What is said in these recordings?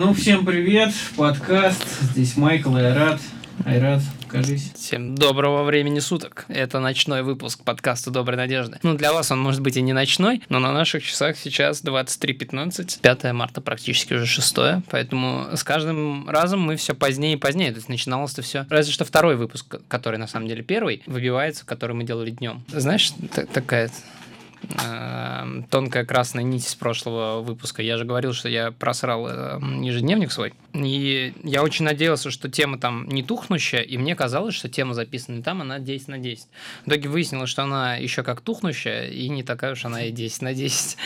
Ну, всем привет, подкаст, здесь Майкл и Айрат. Айрат, покажись. Всем доброго времени суток. Это ночной выпуск подкаста «Доброй надежды». Ну, для вас он может быть и не ночной, но на наших часах сейчас 23.15, 5 марта практически уже 6, поэтому с каждым разом мы все позднее и позднее. То есть начиналось-то все. Разве что второй выпуск, который на самом деле первый, выбивается, который мы делали днем. Знаешь, такая тонкая красная нить из прошлого выпуска. Я же говорил, что я просрал э, ежедневник свой. И я очень надеялся, что тема там не тухнущая, и мне казалось, что тема записана там, она 10 на 10. В итоге выяснилось, что она еще как тухнущая, и не такая уж она и 10 на 10.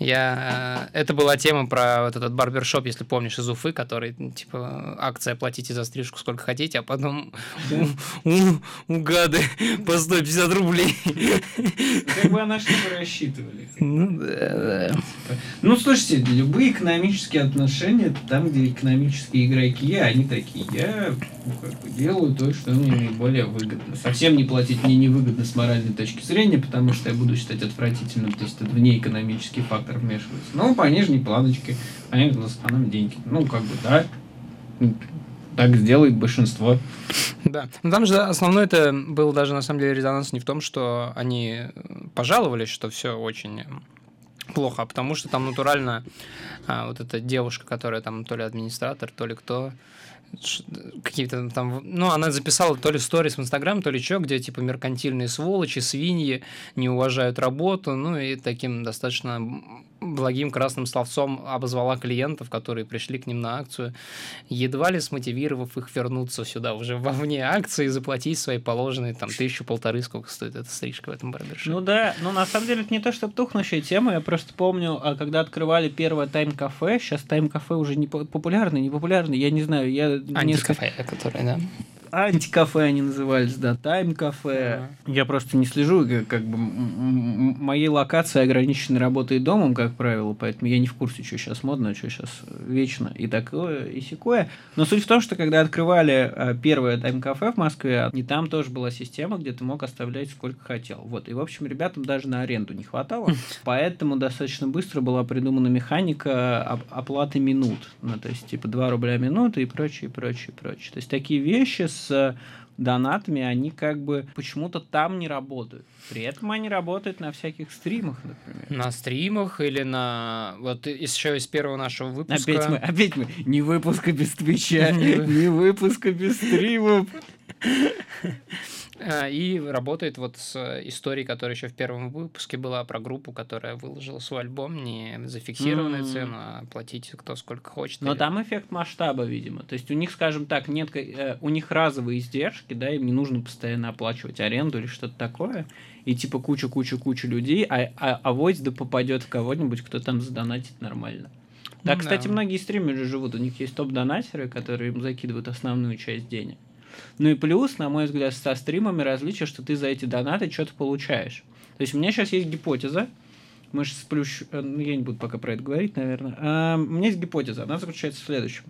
Я... Э, это была тема про вот этот барбершоп, если помнишь, из Уфы, который, типа, акция «платите за стрижку сколько хотите», а потом у, у, у гады по 150 рублей. Как бы она что рассчитывали. Ну, да, да. Ну, слушайте, любые экономические отношения, там, где экономические игроки, они такие, я ну, как бы, делаю то, что мне наиболее выгодно. Совсем не платить мне невыгодно с моральной точки зрения, потому что я буду считать отвратительным, то есть это вне экономический фактор фактор вмешивается. Ну, по нижней планочке, понятно, сэкономим деньги. Ну, как бы, да, так сделает большинство. Да. Но там же основной это был даже на самом деле резонанс не в том, что они пожаловались, что все очень плохо, а потому что там натурально а, вот эта девушка, которая там то ли администратор, то ли кто, какие-то там, ну, она записала то ли сторис в Инстаграм, то ли что, где, типа, меркантильные сволочи, свиньи не уважают работу, ну, и таким достаточно благим красным словцом обозвала клиентов, которые пришли к ним на акцию, едва ли смотивировав их вернуться сюда уже вовне акции и заплатить свои положенные там тысячу-полторы, сколько стоит эта стрижка в этом барбершопе. Ну да, но на самом деле это не то, что тухнущая тема, я просто помню, а, когда открывали первое тайм-кафе, сейчас тайм-кафе уже не популярный, не популярный, я не знаю, я... Антикафе, несколько... которое, да антикафе они назывались, да, тайм-кафе. Uh-huh. Я просто не слежу, как, как бы моей локации ограничены работой домом, как правило, поэтому я не в курсе, что сейчас модно, что сейчас вечно и такое, и секое. Но суть в том, что когда открывали а, первое тайм-кафе в Москве, и там тоже была система, где ты мог оставлять сколько хотел. Вот, и, в общем, ребятам даже на аренду не хватало, поэтому достаточно быстро была придумана механика оплаты минут. Ну, то есть, типа, 2 рубля минуты и прочее, прочее, прочее. То есть, такие вещи с с донатами, они как бы почему-то там не работают. При этом они работают на всяких стримах, например. На стримах или на... Вот еще из первого нашего выпуска... Опять мы, опять мы. Не выпуска без Твича, не выпуска без стримов. А, и работает вот с историей, которая еще в первом выпуске была про группу, которая выложила свой альбом, не зафиксированную mm-hmm. цену, а платить кто сколько хочет. Но или... там эффект масштаба, видимо. То есть у них, скажем так, нет, э, у них разовые издержки, да, им не нужно постоянно оплачивать аренду или что-то такое. И типа куча-куча-куча людей, а, а, а вось да попадет в кого-нибудь, кто там задонатит нормально. Да, ну, кстати, да. многие стримеры живут, у них есть топ-донатеры, которые им закидывают основную часть денег. Ну и плюс, на мой взгляд, со стримами различие, что ты за эти донаты что-то получаешь. То есть у меня сейчас есть гипотеза, мы же сплющ... Э, ну, я не буду пока про это говорить, наверное. А, у меня есть гипотеза, она заключается в следующем.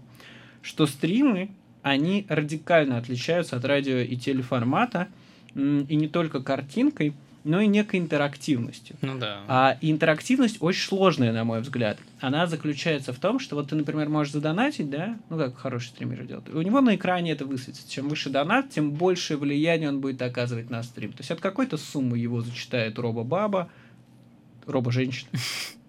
Что стримы, они радикально отличаются от радио и телеформата, и не только картинкой, но и некой интерактивностью. Ну да. А интерактивность очень сложная, на мой взгляд. Она заключается в том, что вот ты, например, можешь задонатить, да, ну как хороший стример делает, у него на экране это высветится. Чем выше донат, тем больше влияние он будет оказывать на стрим. То есть от какой-то суммы его зачитает робо-баба, робо-женщина.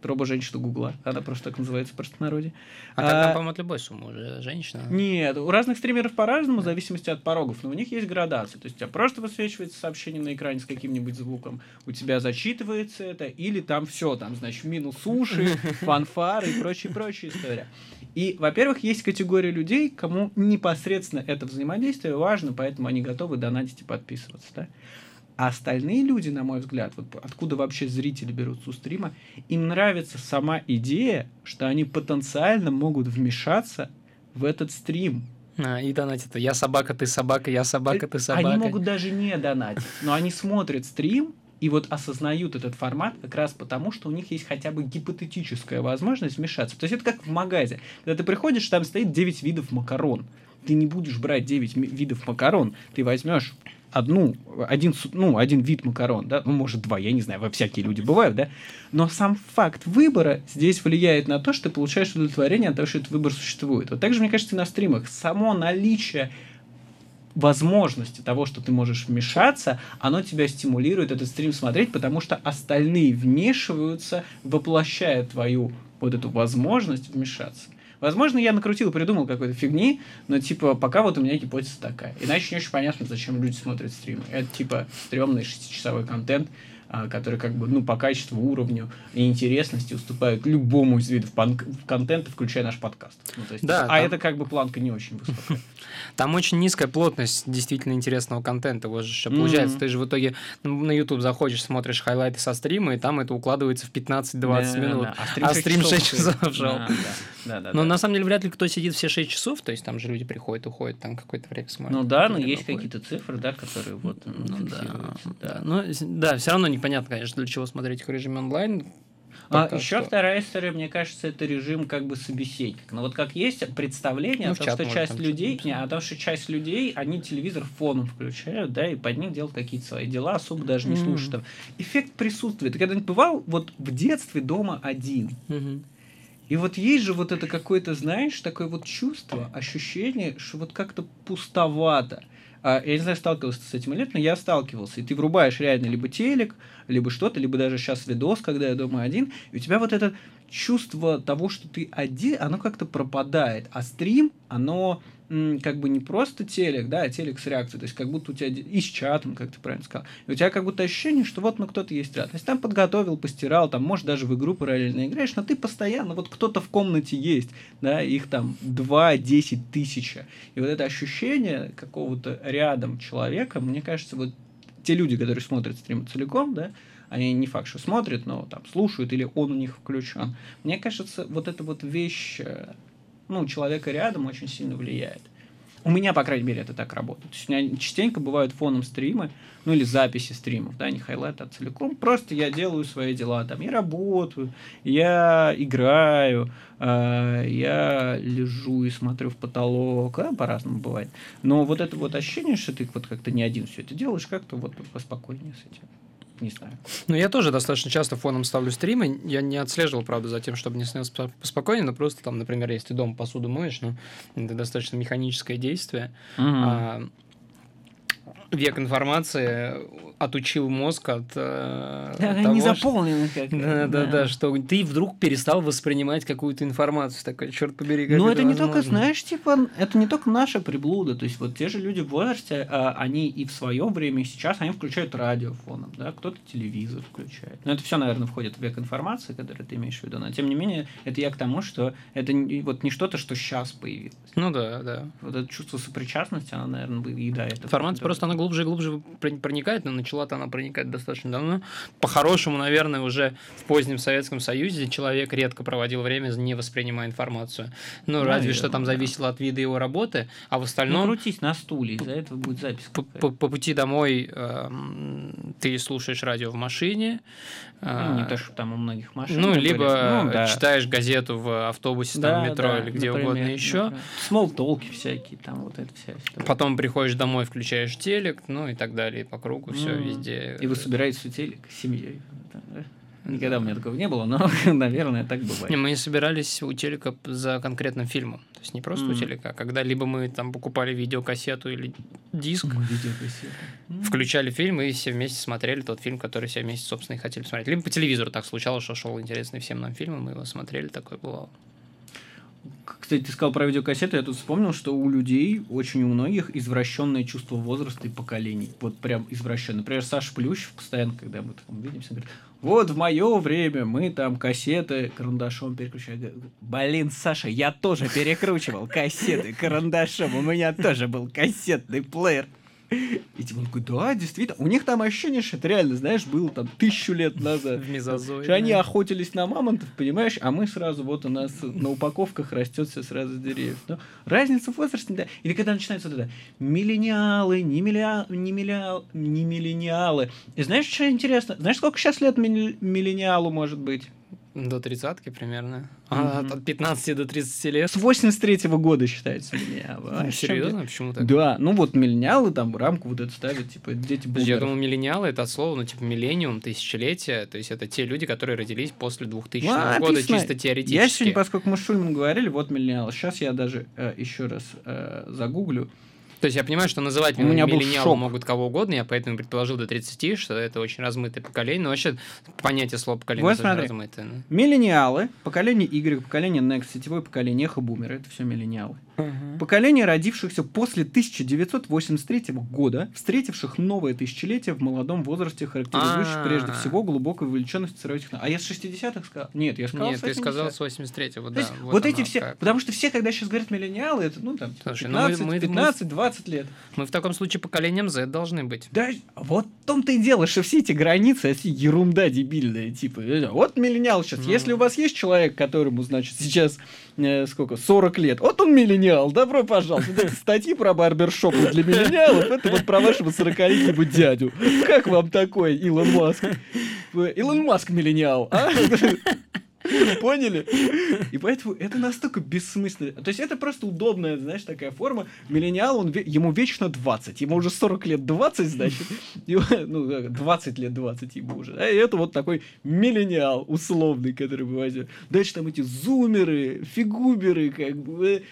робо-женщина Гугла. Она просто так называется в простонародье. А, а тогда, по-моему, от любой суммы уже женщина. Нет, у разных стримеров по-разному, в зависимости от порогов, но у них есть градация. То есть у тебя просто высвечивается сообщение на экране с каким-нибудь звуком, у тебя зачитывается это, или там все, там, значит, минус уши, фанфары и прочая-прочая история. И, во-первых, есть категория людей, кому непосредственно это взаимодействие важно, поэтому они готовы донатить и подписываться. Да? А остальные люди, на мой взгляд, вот откуда вообще зрители берутся у стрима, им нравится сама идея, что они потенциально могут вмешаться в этот стрим. А, и донатить. Я собака, ты собака, я собака, ты собака. Они могут даже не донатить, но они смотрят стрим и вот осознают этот формат как раз потому, что у них есть хотя бы гипотетическая возможность вмешаться. То есть это как в магазе. Когда ты приходишь, там стоит 9 видов макарон. Ты не будешь брать 9 видов макарон. Ты возьмешь одну, один, ну, один вид макарон, да, ну, может, два, я не знаю, во всякие люди бывают, да, но сам факт выбора здесь влияет на то, что ты получаешь удовлетворение от того, что этот выбор существует. Вот также, мне кажется, и на стримах само наличие возможности того, что ты можешь вмешаться, оно тебя стимулирует этот стрим смотреть, потому что остальные вмешиваются, воплощая твою вот эту возможность вмешаться. Возможно, я накрутил и придумал какой-то фигни, но, типа, пока вот у меня гипотеза такая. Иначе не очень понятно, зачем люди смотрят стримы. Это, типа, стрёмный шестичасовой контент, а, который как бы, ну, по качеству, уровню и интересности уступает любому из видов контента, включая наш подкаст. Ну, то есть, да, а там... это как бы планка не очень высокая. Там очень низкая плотность действительно интересного контента. Вот же получается, mm-hmm. ты же в итоге на YouTube заходишь, смотришь хайлайты со стрима, и там это укладывается в 15-20 да, минут. А стрим, а 6 часов, часов да, да, но на самом деле вряд ли кто сидит все 6 часов, то есть там же люди приходят, уходят, там какое-то время смотрят. Ну да, но есть какие-то цифры, да, которые вот ну, да. Ну, да, все равно непонятно, конечно, для чего смотреть их в режиме онлайн. А еще что... вторая история, мне кажется, это режим как бы собеседник. Но вот как есть представление ну, о том, что часть людей, не, о том, что часть людей, они телевизор фоном включают, да, и под них делают какие-то свои дела, особо даже не mm-hmm. слушают. Там. Эффект присутствия. Ты когда-нибудь бывал вот в детстве дома один? Mm-hmm. И вот есть же вот это какое-то, знаешь, такое вот чувство, ощущение, что вот как-то пустовато. А, я не знаю, сталкивался с этим или нет, но я сталкивался. И ты врубаешь реально либо телек, либо что-то, либо даже сейчас видос, когда я дома один, и у тебя вот это чувство того, что ты один, оно как-то пропадает. А стрим, оно как бы не просто телек, да, а телек с реакцией, то есть как будто у тебя и с чатом, как ты правильно сказал, и у тебя как будто ощущение, что вот ну кто-то есть рядом. То есть там подготовил, постирал, там, может, даже в игру параллельно играешь, но ты постоянно, вот кто-то в комнате есть, да, их там 2-10 тысяч. И вот это ощущение какого-то рядом человека, мне кажется, вот те люди, которые смотрят стрим целиком, да, они не факт, что смотрят, но там слушают, или он у них включен. Мне кажется, вот эта вот вещь, э, ну, человека рядом очень сильно влияет. У меня, по крайней мере, это так работает. То есть у меня частенько бывают фоном стримы, ну или записи стримов, да, не хайлайт, а целиком. Просто я делаю свои дела, там, я работаю, я играю, э, я лежу и смотрю в потолок, а, по-разному бывает. Но вот это вот ощущение, что ты вот как-то не один все это делаешь, как-то вот поспокойнее с этим не знаю. Ну, я тоже достаточно часто фоном ставлю стримы. Я не отслеживал, правда, за тем, чтобы не снялся поспокойнее, но просто там, например, если ты дома посуду моешь, ну, это достаточно механическое действие. Угу. А, век информации отучил мозг от, э, да, того, не заполнено как да, да, да, что ты вдруг перестал воспринимать какую-то информацию, такой, черт побери, как Но это, это не только, знаешь, типа, это не только наша приблуда, то есть вот те же люди в возрасте, а, они и в свое время, и сейчас, они включают радио фоном, да, кто-то телевизор включает. Но это все, наверное, входит в век информации, который ты имеешь в виду, но тем не менее, это я к тому, что это вот не что-то, что сейчас появилось. Ну да, да. Вот это чувство сопричастности, оно, наверное, выедает. Информация просто, она глубже и глубже проникает, но начала-то она проникать достаточно давно. По-хорошему, наверное, уже в позднем Советском Союзе человек редко проводил время, не воспринимая информацию. Ну, наверное, разве что там зависело от вида его работы, а в остальном... Ну, крутись на стуле, из-за этого будет запись. По, по, по пути домой э, ты слушаешь радио в машине. Э, ну, не то, что там у многих машин. Ну, либо ну, да. читаешь газету в автобусе, там, да, в метро да, или где например, угодно еще. Смолтолки всякие, там вот это вся история. Потом приходишь домой, включаешь телек, ну и так далее, по кругу, mm. Везде. И вы собираетесь у телек с семьей. Никогда у меня такого не было, но, наверное, так бывает. Не, мы собирались у телека за конкретным фильмом. То есть не просто mm. у телека, а когда либо мы там покупали видеокассету или диск, mm, видеокассету. Mm. включали фильм и все вместе смотрели тот фильм, который все вместе, собственно, и хотели смотреть. Либо по телевизору так случалось, что шел интересный всем нам фильм, и мы его смотрели, такое бывало. Кстати, ты сказал про видеокассету, я тут вспомнил, что у людей, очень у многих, извращенное чувство возраста и поколений. Вот прям извращенное. Например, Саша Плющев постоянно, когда мы там видимся, говорит, вот в мое время мы там кассеты карандашом переключали. Блин, Саша, я тоже перекручивал кассеты карандашом. У меня тоже был кассетный плеер. И типа он такой, да, действительно. У них там ощущение, что это реально, знаешь, было там тысячу лет назад. В мезозое. Что они охотились на мамонтов, понимаешь, а мы сразу, вот у нас на упаковках растет все сразу с деревьев. Но разница в возрасте, да. Или когда начинается вот это, миллениалы, не, милля... не, милля... не миллениалы. И знаешь, что интересно? Знаешь, сколько сейчас лет миллениалу может быть? До тридцатки примерно. А Мгм. от 15 до 30 лет. С 83 года считается. А, чем Серьезно? Почему так? Да, ну вот миллениалы там рамку вот эту ставят, типа дети Подожди, Я думал, миллениалы это от слова, ну, типа, миллениум, тысячелетие, то есть это те люди, которые родились после 2000 Ну, года, написано. чисто теоретически. Я сегодня, поскольку мы с Шульман говорили, вот миллениалы. Сейчас я даже э, еще раз э, загуглю. То есть я понимаю, что называть У меня миллениалом могут кого угодно, я поэтому предположил до 30, что это очень размытое поколение, но вообще понятие слова поколение Вот смотри. размытое. ну. Миллениалы, поколение Y, поколение Next, сетевое поколение, эхо-бумеры, это все миллениалы. Поколение родившихся после 1983 года, встретивших новое тысячелетие в молодом возрасте, характеризующих А. прежде всего глубокую в цифровой технологии. А я с 60-х сказал? Нет, я сказал Нет, с ты сказал 80-х. с 83-го, То да. есть вот, эти оно все, как. потому что все, когда сейчас говорят миллениалы, это, ну, там, Слушай, ну мы- 15, мы- мы- 15, 20 лет. Мы в таком случае поколением Z должны быть. Да, вот в том-то и дело, что все эти границы, это ерунда дебильная, типа, э, вот миллениал сейчас. Ну. Если у вас есть человек, которому, значит, сейчас э, сколько, 40 лет, вот он миллениал, добро пожаловать. Вот статьи про барбершопы для миллениалов, это вот про вашего 40-летнего дядю. Как вам такой, Илон Маск? Илон Маск миллениал, а? Поняли? И поэтому это настолько бессмысленно. То есть это просто удобная, знаешь, такая форма. Миллениал, он, ему вечно 20. Ему уже 40 лет 20, значит. Ну, как, 20 лет 20 ему уже. А это вот такой миллениал условный, который бывает. Дальше там эти зумеры, фигуберы, как бы.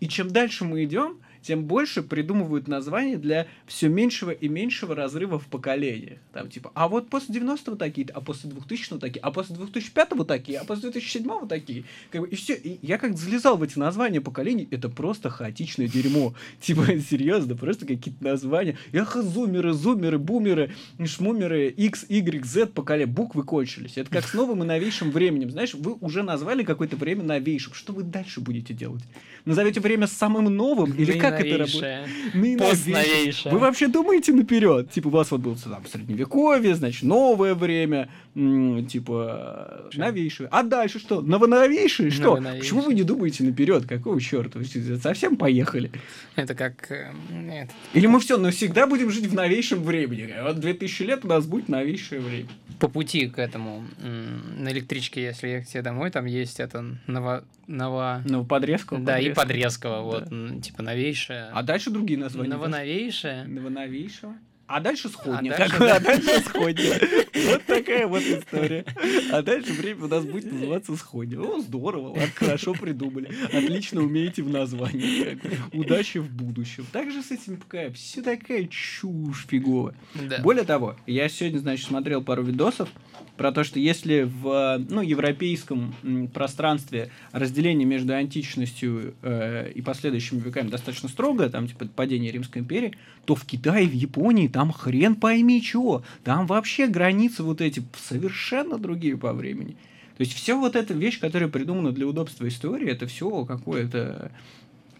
и чем дальше мы идем, тем больше придумывают названия для все меньшего и меньшего разрыва в поколениях. Там типа, а вот после 90-го такие, а после 2000-го такие, а после 2005-го такие, а после 2007-го такие. Как бы, и все. И я как залезал в эти названия поколений, это просто хаотичное дерьмо. Типа, серьезно, просто какие-то названия. Эх, зумеры, зумеры, бумеры, шмумеры, X, Y, Z поколения. Буквы кончились. Это как с новым и новейшим временем. Знаешь, вы уже назвали какое-то время новейшим. Что вы дальше будете делать? Назовете время самым новым? Или как это работает? Наиновейшее. Постновейшее. Вы вообще думаете наперед? Типа, у вас вот было там средневековье, значит, новое время, типа, новейшее. А дальше что? Новоновейшее? Что? Почему вы не думаете наперед? Какого черта? Вы совсем поехали? Это как... э, этот, Или мы все навсегда будем жить в новейшем времени? Вот 2000 лет у нас будет новейшее время. по пути к этому на электричке, если ехать домой, там есть это ново... ново... Ну, подрезку. Да, и Подрезково, вот, м, типа новейшее. А дальше другие названия. Новоновейшее. Новоновейшего. А дальше сходня. А дальше, Какое? да. А дальше сходня. Вот такая вот история. А дальше время у нас будет называться сходня. О, здорово, ладно, хорошо придумали. Отлично умеете в названии. Удачи в будущем. Так же с этим ПК. Все такая чушь фиговая. Да. Более того, я сегодня, значит, смотрел пару видосов про то, что если в ну, европейском пространстве разделение между античностью э, и последующими веками достаточно строгое, там типа падение Римской империи, то в Китае, в Японии там хрен пойми чего. Там вообще границы вот эти совершенно другие по времени. То есть все вот эта вещь, которая придумана для удобства истории, это все какое-то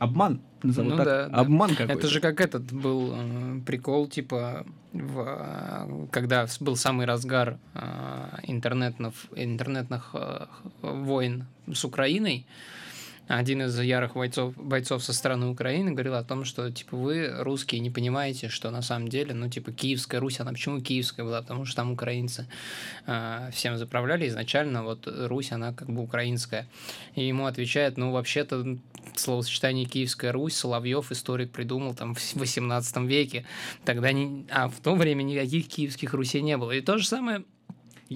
обман. Назову Ну так. да, да. Обман какой-то. Это же как этот был э, прикол, типа, в, когда был самый разгар э, интернетных, интернетных э, войн с Украиной, один из ярых бойцов, бойцов со стороны Украины говорил о том, что, типа, вы, русские, не понимаете, что на самом деле, ну, типа, Киевская Русь, она почему Киевская была? Потому что там украинцы э, всем заправляли изначально, вот Русь, она как бы украинская. И ему отвечает, ну, вообще-то словосочетание Киевская Русь Соловьев историк придумал там в 18 веке. Тогда не... А в то время никаких киевских Русей не было. И то же самое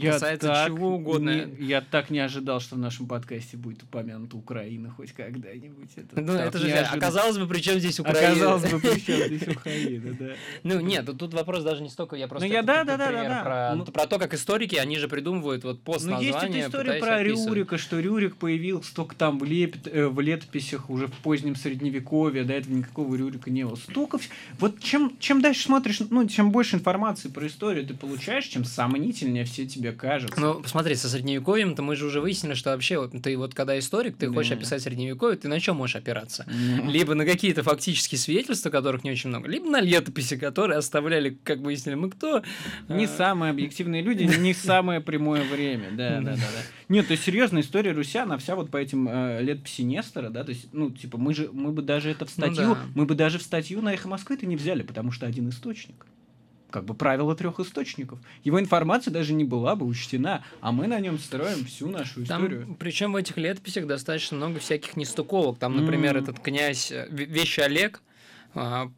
касается так чего угодно. не- я так не ожидал, что в нашем подкасте будет упомянута Украина хоть когда-нибудь. Это, Ну, это же неожиданно. оказалось бы, причем здесь Украина. Оказалось бы, при чем здесь Украина, да. Ну, нет, тут вопрос даже не столько, я просто Ну, я- да, да, да, да. Про, Ну- то, как историки, они же придумывают вот пост Ну, есть эта история про Рюрика, что Рюрик появился только там в, э, в летописях уже в позднем средневековье, до этого никакого Рюрика не было. Столько Вот чем, чем дальше смотришь, ну, чем больше информации про историю ты получаешь, чем сомнительнее все тебе кажется. Ну, посмотри, со средневековьем-то мы же уже выяснили, что вообще вот ты вот когда историк, ты Да. хочешь описать средневековье, ты на чем можешь опираться? Ну, Либо на какие-то фактические свидетельства, которых не очень много, либо на летописи, которые оставляли, как выяснили мы кто. Не А, самые объективные люди, не самое прямое время, да, да, да, да. Нет, то есть серьезно, история Руси, она вся вот по этим э, летописи Нестора, да, то есть, ну, типа, мы же, мы бы даже это в Ну статью, да. мы бы даже в статью на Эхо Москвы это не взяли, потому что один источник. Как бы правило трех источников. Его информация даже не была бы учтена, а мы на нем строим всю нашу историю. Там, причем в этих летописях достаточно много всяких нестыковок. Там, например, mm. этот князь э, Вещи Олег,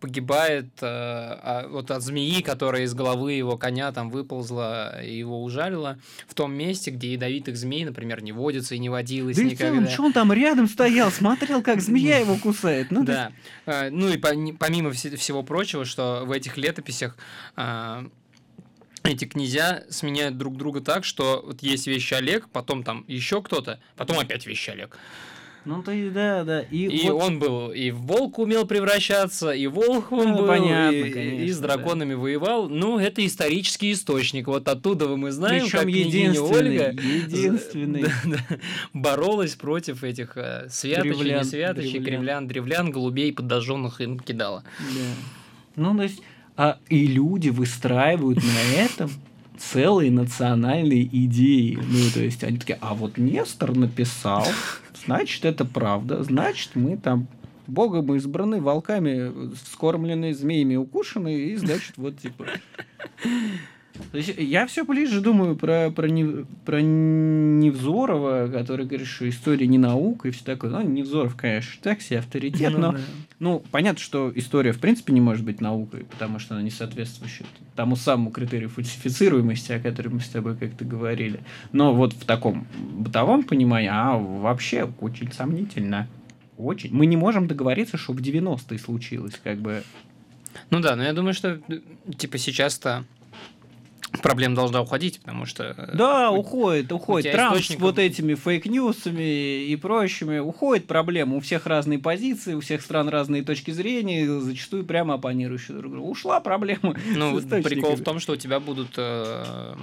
погибает а, вот от змеи, которая из головы его коня там выползла и его ужалила, в том месте, где ядовитых змей, например, не водится и не водилось да никогда. Да что он там рядом стоял, смотрел, как змея его кусает. Ну, да. Ты... Ну и помимо всего прочего, что в этих летописях эти князья сменяют друг друга так, что вот есть вещи Олег, потом там еще кто-то, потом опять вещи Олег. Ну, то есть, да, да. И, и вот... он был, и в волк умел превращаться, и волхвом ну, был, понятно, и, конечно, и с драконами да. воевал. Ну, это исторический источник. Вот оттуда мы знаем, Причем как княгиня Ольга единственный. Да, да, боролась против этих э, святочей, древлян, не святочей, древлян. кремлян, древлян, голубей, подожженных им кидала. Да. Ну, то есть, а и люди выстраивают на этом целые национальные идеи. Ну, то есть они такие, а вот Нестор написал, значит, это правда, значит, мы там Богом избраны, волками скормлены, змеями укушены, и, значит, вот, типа... То есть я все ближе думаю про, про, не, про Невзорова, который говорит, что история не наука и все такое. Ну, Невзоров, конечно, так себе авторитет, ну, но ну, понятно, что история в принципе не может быть наукой, потому что она не соответствует тому самому критерию фальсифицируемости, о котором мы с тобой как-то говорили. Но вот в таком бытовом понимании, а вообще очень сомнительно. Очень. Мы не можем договориться, что в 90-е случилось, как бы. Ну да, но я думаю, что типа сейчас-то проблема должна уходить, потому что... Э, да, у, уходит, уходит. Трамп источников... с вот этими фейк-ньюсами и прочими. Уходит проблема. У всех разные позиции, у всех стран разные точки зрения, зачастую прямо оппонирующие друг другу. Ушла проблема Ну, прикол в том, что у тебя будут... Э,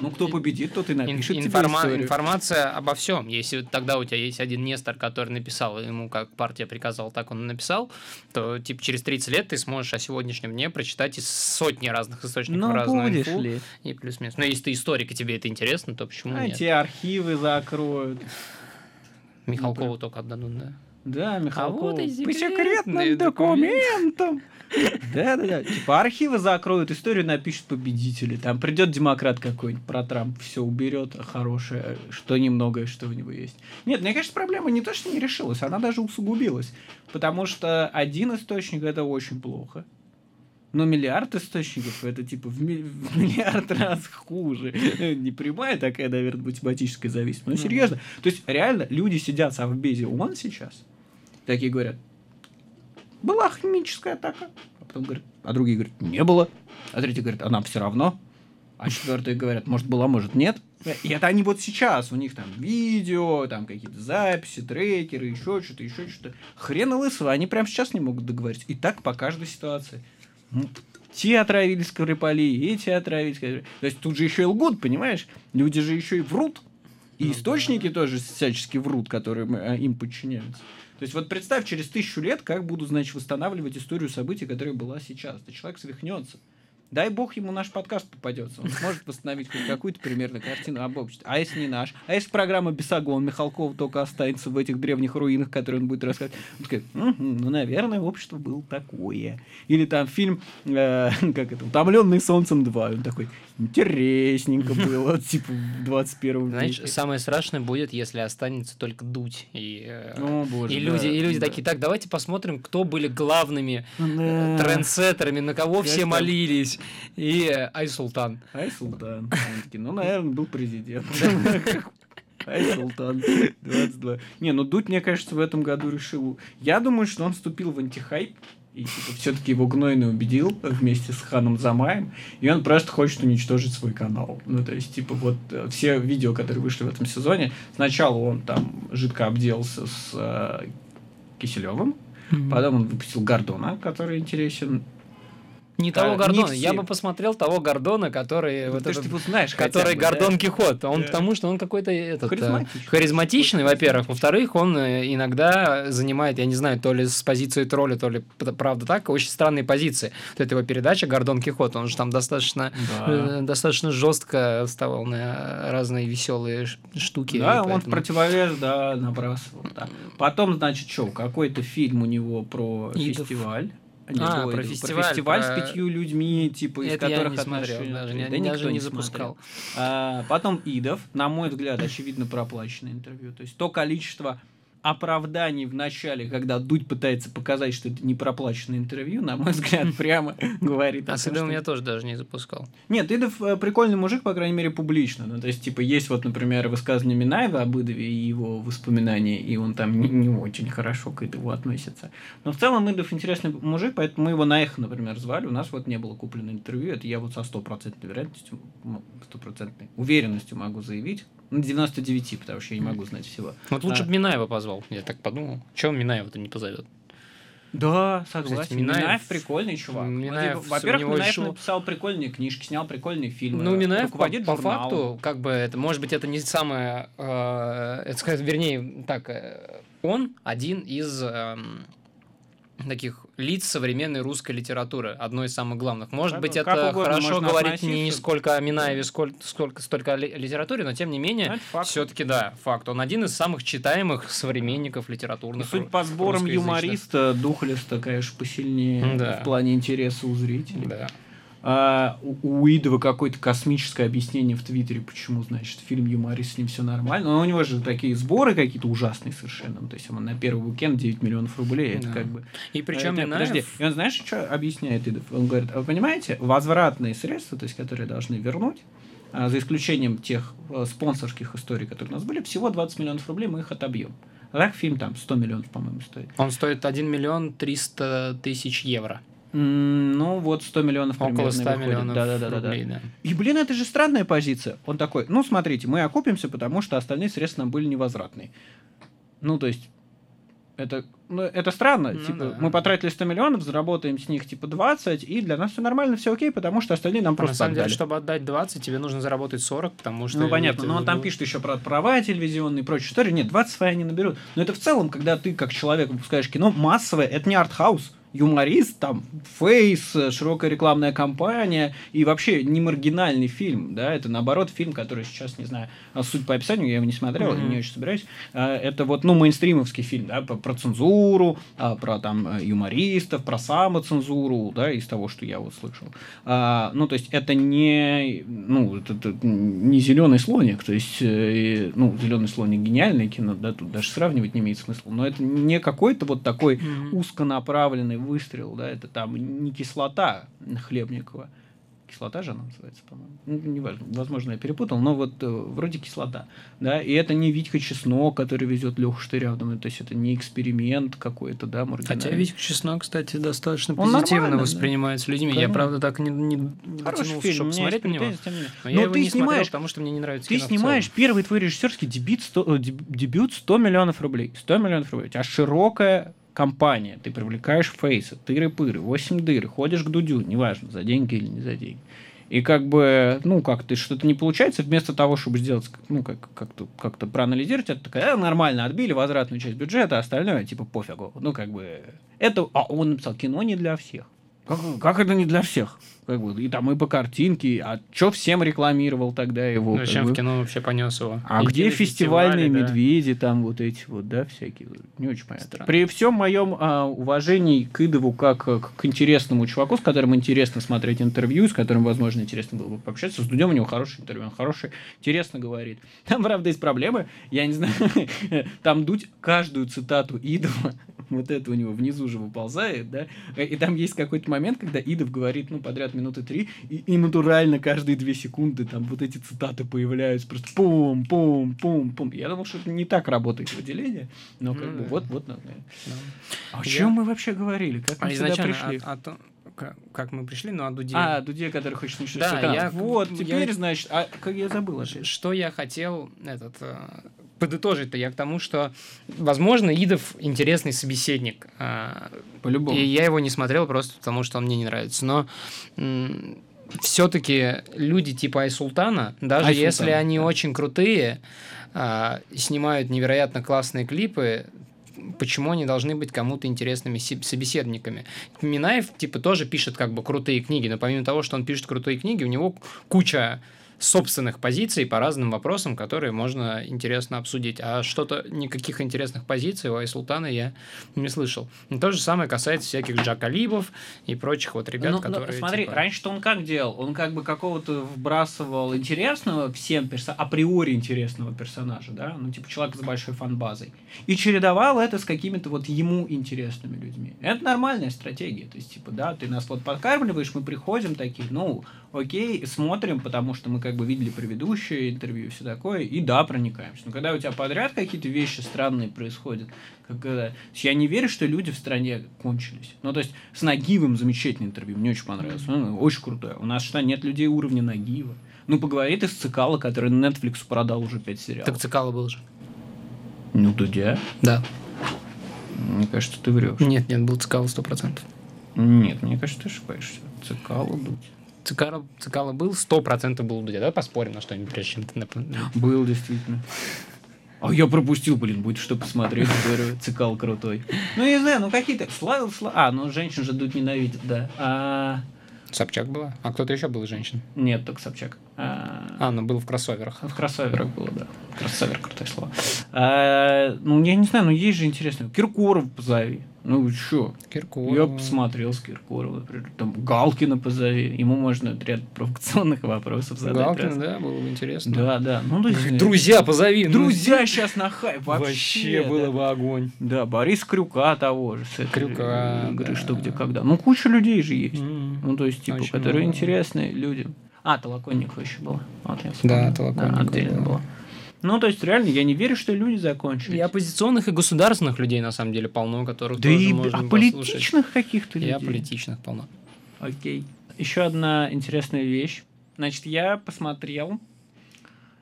ну, кто победит, тот и напишет информа... тебе Информация обо всем. Если тогда у тебя есть один Нестор, который написал, ему как партия приказала, так он написал, то, типа, через 30 лет ты сможешь о сегодняшнем дне прочитать из сотни разных источников ну, разную инфу. Ли? И плюс-минус. Но если ты историк, и тебе это интересно, то почему а нет? Эти архивы закроют. Михалкову ну, только отдадут, да? Да, Михалкову. А вот и По секретным документам. Да, да, да. Типа архивы закроют, историю напишут победители. Там придет демократ какой-нибудь про Трамп, все уберет хорошее, что немногое, что у него есть. Нет, мне кажется, проблема не то, что не решилась, она даже усугубилась. Потому что один источник это очень плохо. Но миллиард источников это типа в, ми- в миллиард раз хуже. Не прямая такая, наверное, математическая зависимость. Но ну, серьезно. То есть реально люди сидят в Совбезе ООН сейчас, такие говорят, была химическая атака. А потом говорят, а другие говорят, не было. А третий говорит, а нам все равно. А четвертые говорят, может была, может нет. И это они вот сейчас, у них там видео, там какие-то записи, трекеры, еще что-то, еще что-то. Хрен лысого, они прямо сейчас не могут договориться. И так по каждой ситуации. Те отравились Скрипали, эти отравились. То есть тут же еще и лгут, понимаешь? Люди же еще и врут. И ну, источники да. тоже всячески врут, которые э, им подчиняются. То есть вот представь, через тысячу лет, как будут, значит, восстанавливать историю событий, которая была сейчас. То человек свихнется. Дай бог ему наш подкаст попадется. Он сможет восстановить хоть какую-то примерно картину об обществе. А если не наш? А если программа Бесогон Михалков только останется в этих древних руинах, которые он будет рассказывать? Он скажет, угу, ну, наверное, общество было такое. Или там фильм, э, как это, «Утомленный солнцем 2». Он такой, интересненько было, типа, в 21 веке. Знаешь, самое страшное будет, если останется только дуть. И, э, О, боже, и, люди, и люди такие, так, давайте посмотрим, кто были главными э, трендсеттерами, на кого все молились и Айсултан. Айсултан. Ну, наверное, был президент. Айсултан. 22. Не, ну Дудь, мне кажется, в этом году решил... Я думаю, что он вступил в антихайп, и типа, все-таки его гнойный убедил вместе с Ханом Замаем, и он просто хочет уничтожить свой канал. Ну, то есть, типа, вот э, все видео, которые вышли в этом сезоне, сначала он там жидко обделался с э, Киселевым, mm-hmm. потом он выпустил Гордона, который интересен, не того Гордона. Не я бы посмотрел того Гордона, который... Ну, вот этот, ты знаешь, который бы, Гордон да? Кихот. Он да. потому что он какой-то этот, э, харизматичный, харизматичный во-первых. Во-вторых, он э, иногда занимает, я не знаю, то ли с позиции тролля, то ли правда так, очень странные позиции. Вот эта его передача Гордон Кихот, он же там достаточно, да. э, достаточно жестко вставал на разные веселые штуки. Да, поэтому... он в противовес, да, набрасывал. Да. Потом, значит, что, какой-то фильм у него про Идов. фестиваль. Не, А, про фестиваль, фестиваль про- с пятью людьми, типа, из Это я которых не смотрел, отношения- даже не- Да никто даже не смотрел. запускал. А, потом Идов, на мой взгляд, очевидно, проплаченное интервью. То есть то количество оправданий в начале, когда Дудь пытается показать, что это не проплаченное интервью, на мой взгляд, прямо говорит. А том, с Идовым что- я тоже даже не запускал. Нет, Идов э, прикольный мужик, по крайней мере, публично. Ну, то есть, типа, есть вот, например, высказывание Минаева об Идове и его воспоминания, и он там не, не очень хорошо к Идову относится. Но в целом Идов интересный мужик, поэтому мы его на эхо, например, звали. У нас вот не было куплено интервью. Это я вот со стопроцентной вероятностью, стопроцентной уверенностью могу заявить. На 99, потому что я не могу знать всего. Вот лучше А. бы Минаева позвал. Я так подумал. Чего Минаева-то не позовет? Да, согласен. Кстати, Минаев, Минаев- прикольный чувак. Ну, Минаев, типа, Во-первых, Минаев еще- написал прикольные книжки, снял прикольные фильмы. Ну, Минаев по, по факту, как бы это, может быть, это не самое, э, это вернее, так, э, он один из эм, таких лиц современной русской литературы, одной из самых главных. Может Как- быть, как это угодно хорошо говорить не относиться. сколько о Минаеве, сколько, сколько столько о ли- литературе, но тем не Ну, менее, все-таки да, факт. Он один из самых читаемых современников И литературных. Судя по сборам юмориста, Духлеста, конечно, посильнее Да. в плане интереса у зрителей. Да. А, у, у Идова какое-то космическое объяснение в Твиттере, почему, значит, фильм юморист, с ним все нормально. Но у него же такие сборы какие-то ужасные совершенно. Ну, То есть, он на первый уикенд 9 миллионов рублей. Это Да. как бы... И причем Это- Минаев... Подожди, и он знаешь, что объясняет Идов? Он говорит, а вы понимаете, возвратные средства, то есть, которые должны вернуть, а, за исключением тех э, спонсорских историй, которые у нас были, всего 20 миллионов рублей мы их отобьем. А так фильм там 100 миллионов, по-моему, стоит. Он стоит 1 миллион 300 тысяч евро. Ну, вот 100 миллионов Около примерно 100 выходит. миллионов Да-да-да-да. рублей, да. И, блин, это же странная позиция. Он такой, ну, смотрите, мы окупимся, потому что остальные средства нам были невозвратные. Ну, то есть, это, ну, это странно. Ну типа, да. мы потратили 100 миллионов, заработаем с них, типа, 20, и для нас все нормально, все окей, потому что остальные нам На просто самом деле, отдали. чтобы отдать 20, тебе нужно заработать 40, потому что... Ну, понятно, это, но он там пишет еще про права телевизионные и прочие истории. Нет, 20 свои не наберут. Но это в целом, когда ты как человек выпускаешь кино, массовое, это не артхаус. Юморист, там, фейс, широкая рекламная кампания и вообще не маргинальный фильм, да, это наоборот фильм, который сейчас, не знаю, а суть по описанию, я его не смотрел, Мгм. не очень собираюсь, А, это вот, ну, мейнстримовский фильм, да, про, цензуру, а, про там э, юмористов, про самоцензуру, да, из того, что я вот слышал. Ну, то есть это не, ну, это, это не зеленый слоник, то есть, э, ну, зеленый слоник гениальное кино, да, тут даже сравнивать не имеет смысла, но это не какой-то вот такой Мгм. узконаправленный выстрел, да, это там не кислота Хлебникова. Кислота же она называется, по-моему. Ну, неважно, возможно, я перепутал, но вот э, вроде кислота. Да, и это не Витька Чеснок, который везет Леху Штырявдом, то есть это не эксперимент какой-то, да, маргинальный. Хотя Витька Чеснок, кстати, достаточно Он позитивно нормально, да. воспринимается людьми. Я, Конечно. правда, так не, не, дотянулся, фильм, чтобы посмотреть на него. Но Но я его ты не смотрел, снимаешь- потому что мне не нравится Ты снимаешь первый твой режиссерский дебют 100, э, деб- дебют 100 миллионов рублей. 100 миллионов рублей. У тебя широкая компания. Ты привлекаешь фейсы, тыры-пыры, 8 дыр, ходишь к Дудю, неважно, за деньги или не за деньги. И как бы, ну, как ты что-то не получается, вместо того, чтобы сделать, ну, как, как-то, как-то проанализировать, это такая, «А, нормально, отбили возвратную часть бюджета, а остальное, типа, пофигу. Ну, как бы, это, а он написал, кино не для всех. Как, как это не для всех? Как бы, и там и по картинке, а что всем рекламировал тогда его? Зачем бы? в кино вообще понес его? А И где фестивальные да. медведи, там вот эти вот, да, всякие? Не очень понятно. Странно. При всем моем а, уважении к Идову как э, к, интересному чуваку, с которым интересно смотреть интервью, с которым, возможно, интересно было бы пообщаться, с Дудем у него хорошее интервью, он хороший, интересно говорит. Там, правда, есть проблемы, я не знаю, там Дудь каждую цитату Идова, вот это у него внизу же выползает, да, и там есть какой-то момент, когда Идов говорит, ну, подряд минуты три, и, и натурально каждые две секунды там вот эти цитаты появляются, просто пум, пум, пум, пум. Я думал, что это не так работает выделение, но как Ну бы да. вот, вот. надо. Да. А о Я- чем мы вообще говорили? Как мы А сюда пришли? о, о том, как, мы пришли, ну, о Дуде. А, Дуде, который хочет начать Да, я- Вот, я- теперь, значит, а как я забыл. Что я хотел этот, э, подытожить-то я к тому, что, возможно, Идов интересный собеседник. а, По-любому. И я его не смотрел просто потому, что он мне не нравится. Но все-таки люди типа Айсултана, даже Айсултан, если они да. очень крутые, а, снимают невероятно классные клипы, почему они должны быть кому-то интересными собеседниками? Минаев, типа, тоже пишет как бы крутые книги, но помимо того, что он пишет крутые книги, у него куча собственных позиций по разным вопросам, которые можно интересно обсудить. А что-то, никаких интересных позиций у Айсултана я не слышал. И то же самое касается всяких Джакалибов и прочих вот ребят, Ну, ну, которые... смотри, типа, раньше-то он как делал? Он как бы какого-то вбрасывал интересного всем персо... априори интересного персонажа, да? Ну, типа человека с большой фан-базой. И чередовал это с какими-то вот ему интересными людьми. Это нормальная стратегия. То есть, типа, да, ты нас вот подкармливаешь, мы приходим такие, ну, окей, смотрим, потому что мы как бы видели предыдущее интервью и все такое, и да, проникаемся. Но когда у тебя подряд какие-то вещи странные происходят, как когда... Я не верю, что люди в стране кончились. Ну, то есть, с Нагиевым замечательное интервью, мне очень понравилось. Ну, очень крутое. У нас что, нет людей уровня Нагиева? Ну, поговори ты с Цикало, который Netflix продал уже пять сериалов. Так Цикало был же. Ну, Дудя. Да. Мне кажется, ты врешь. Нет, нет, был Цикало 100%. Нет, мне кажется, ты ошибаешься. Цикало, Дудь. Цикало, Цикало был, 100% был у Дудя. Давай поспорим на что-нибудь, прежде чем ты Был, действительно. А я пропустил, блин, будет что посмотреть. Говорю, Цикал крутой. Ну, я не знаю, ну какие-то... Славил, славил. А, ну женщин же Дудь ненавидит, да. А... Собчак была? А кто-то еще был из женщин? Нет, только Собчак. А... А, ну был в кроссоверах. В кроссоверах было, да. Кроссовер, крутое слово. А, ну, я не знаю, ну есть же интересно. Киркоров позови. Ну, что? Киркоров. Я посмотрел с Киркорова, например. Там Галкина позови. Ему можно ряд провокационных вопросов задать. Галкин, раз. да, было бы интересно. Да, да. Ну, то есть, Друзья, позови. ну, Друзья сейчас на хайп. Вообще, Вообще да. было бы огонь. Да, Борис Крюка того же. С этой Крюка, игры да. «Что, где, когда». Ну, куча людей же есть. М. Ну, то есть, типа, Очень которые много. интересны людям. А, Толоконникова еще было. Вот, я Да, вспомнил. Толоконникова отдельно была. было. Ну, то есть, реально, я не верю, что люди закончились. И оппозиционных, и государственных людей, на самом деле, полно, которых Да тоже и можно а политичных каких-то И людей. аполитичных полно. Окей. Еще одна интересная вещь. Значит, я посмотрел.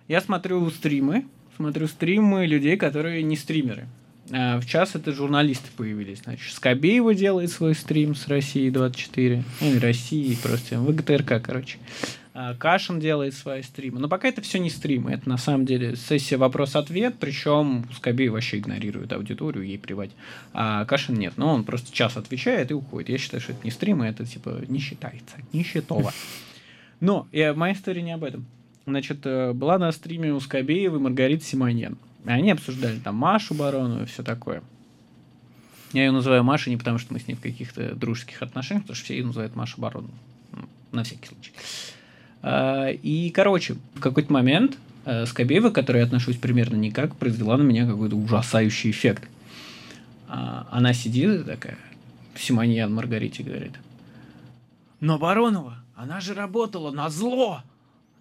Я смотрю стримы. Смотрю стримы людей, которые не стримеры. А, в час это журналисты появились. Значит, Скобеева делает свой стрим с России 24. Ну, не России, просто ВГТРК, короче. А, Кашин делает свои стримы. Но пока это все не стримы. Это на самом деле сессия вопрос-ответ. Причем Скобеев вообще игнорирует аудиторию, ей плевать. А Кашин нет. Но он просто час отвечает и уходит. Я считаю, что это не стримы, это типа не считается. Не счетово. Но я, моя история не об этом. Значит, э, была на стриме у Скобеева и Маргариты Симоньян. Они обсуждали там Машу Барону и все такое. Я ее называю Машей не потому, что мы с ней в каких-то дружеских отношениях, потому что все ее называют Маша Барону. Ну, На всякий случай. А, И, короче, в какой-то момент э, Скобеева, к которой я отношусь примерно никак, произвела на меня какой-то ужасающий эффект. А, Она сидит такая, Симоньян Маргарите говорит, но Баронова, она же работала на зло,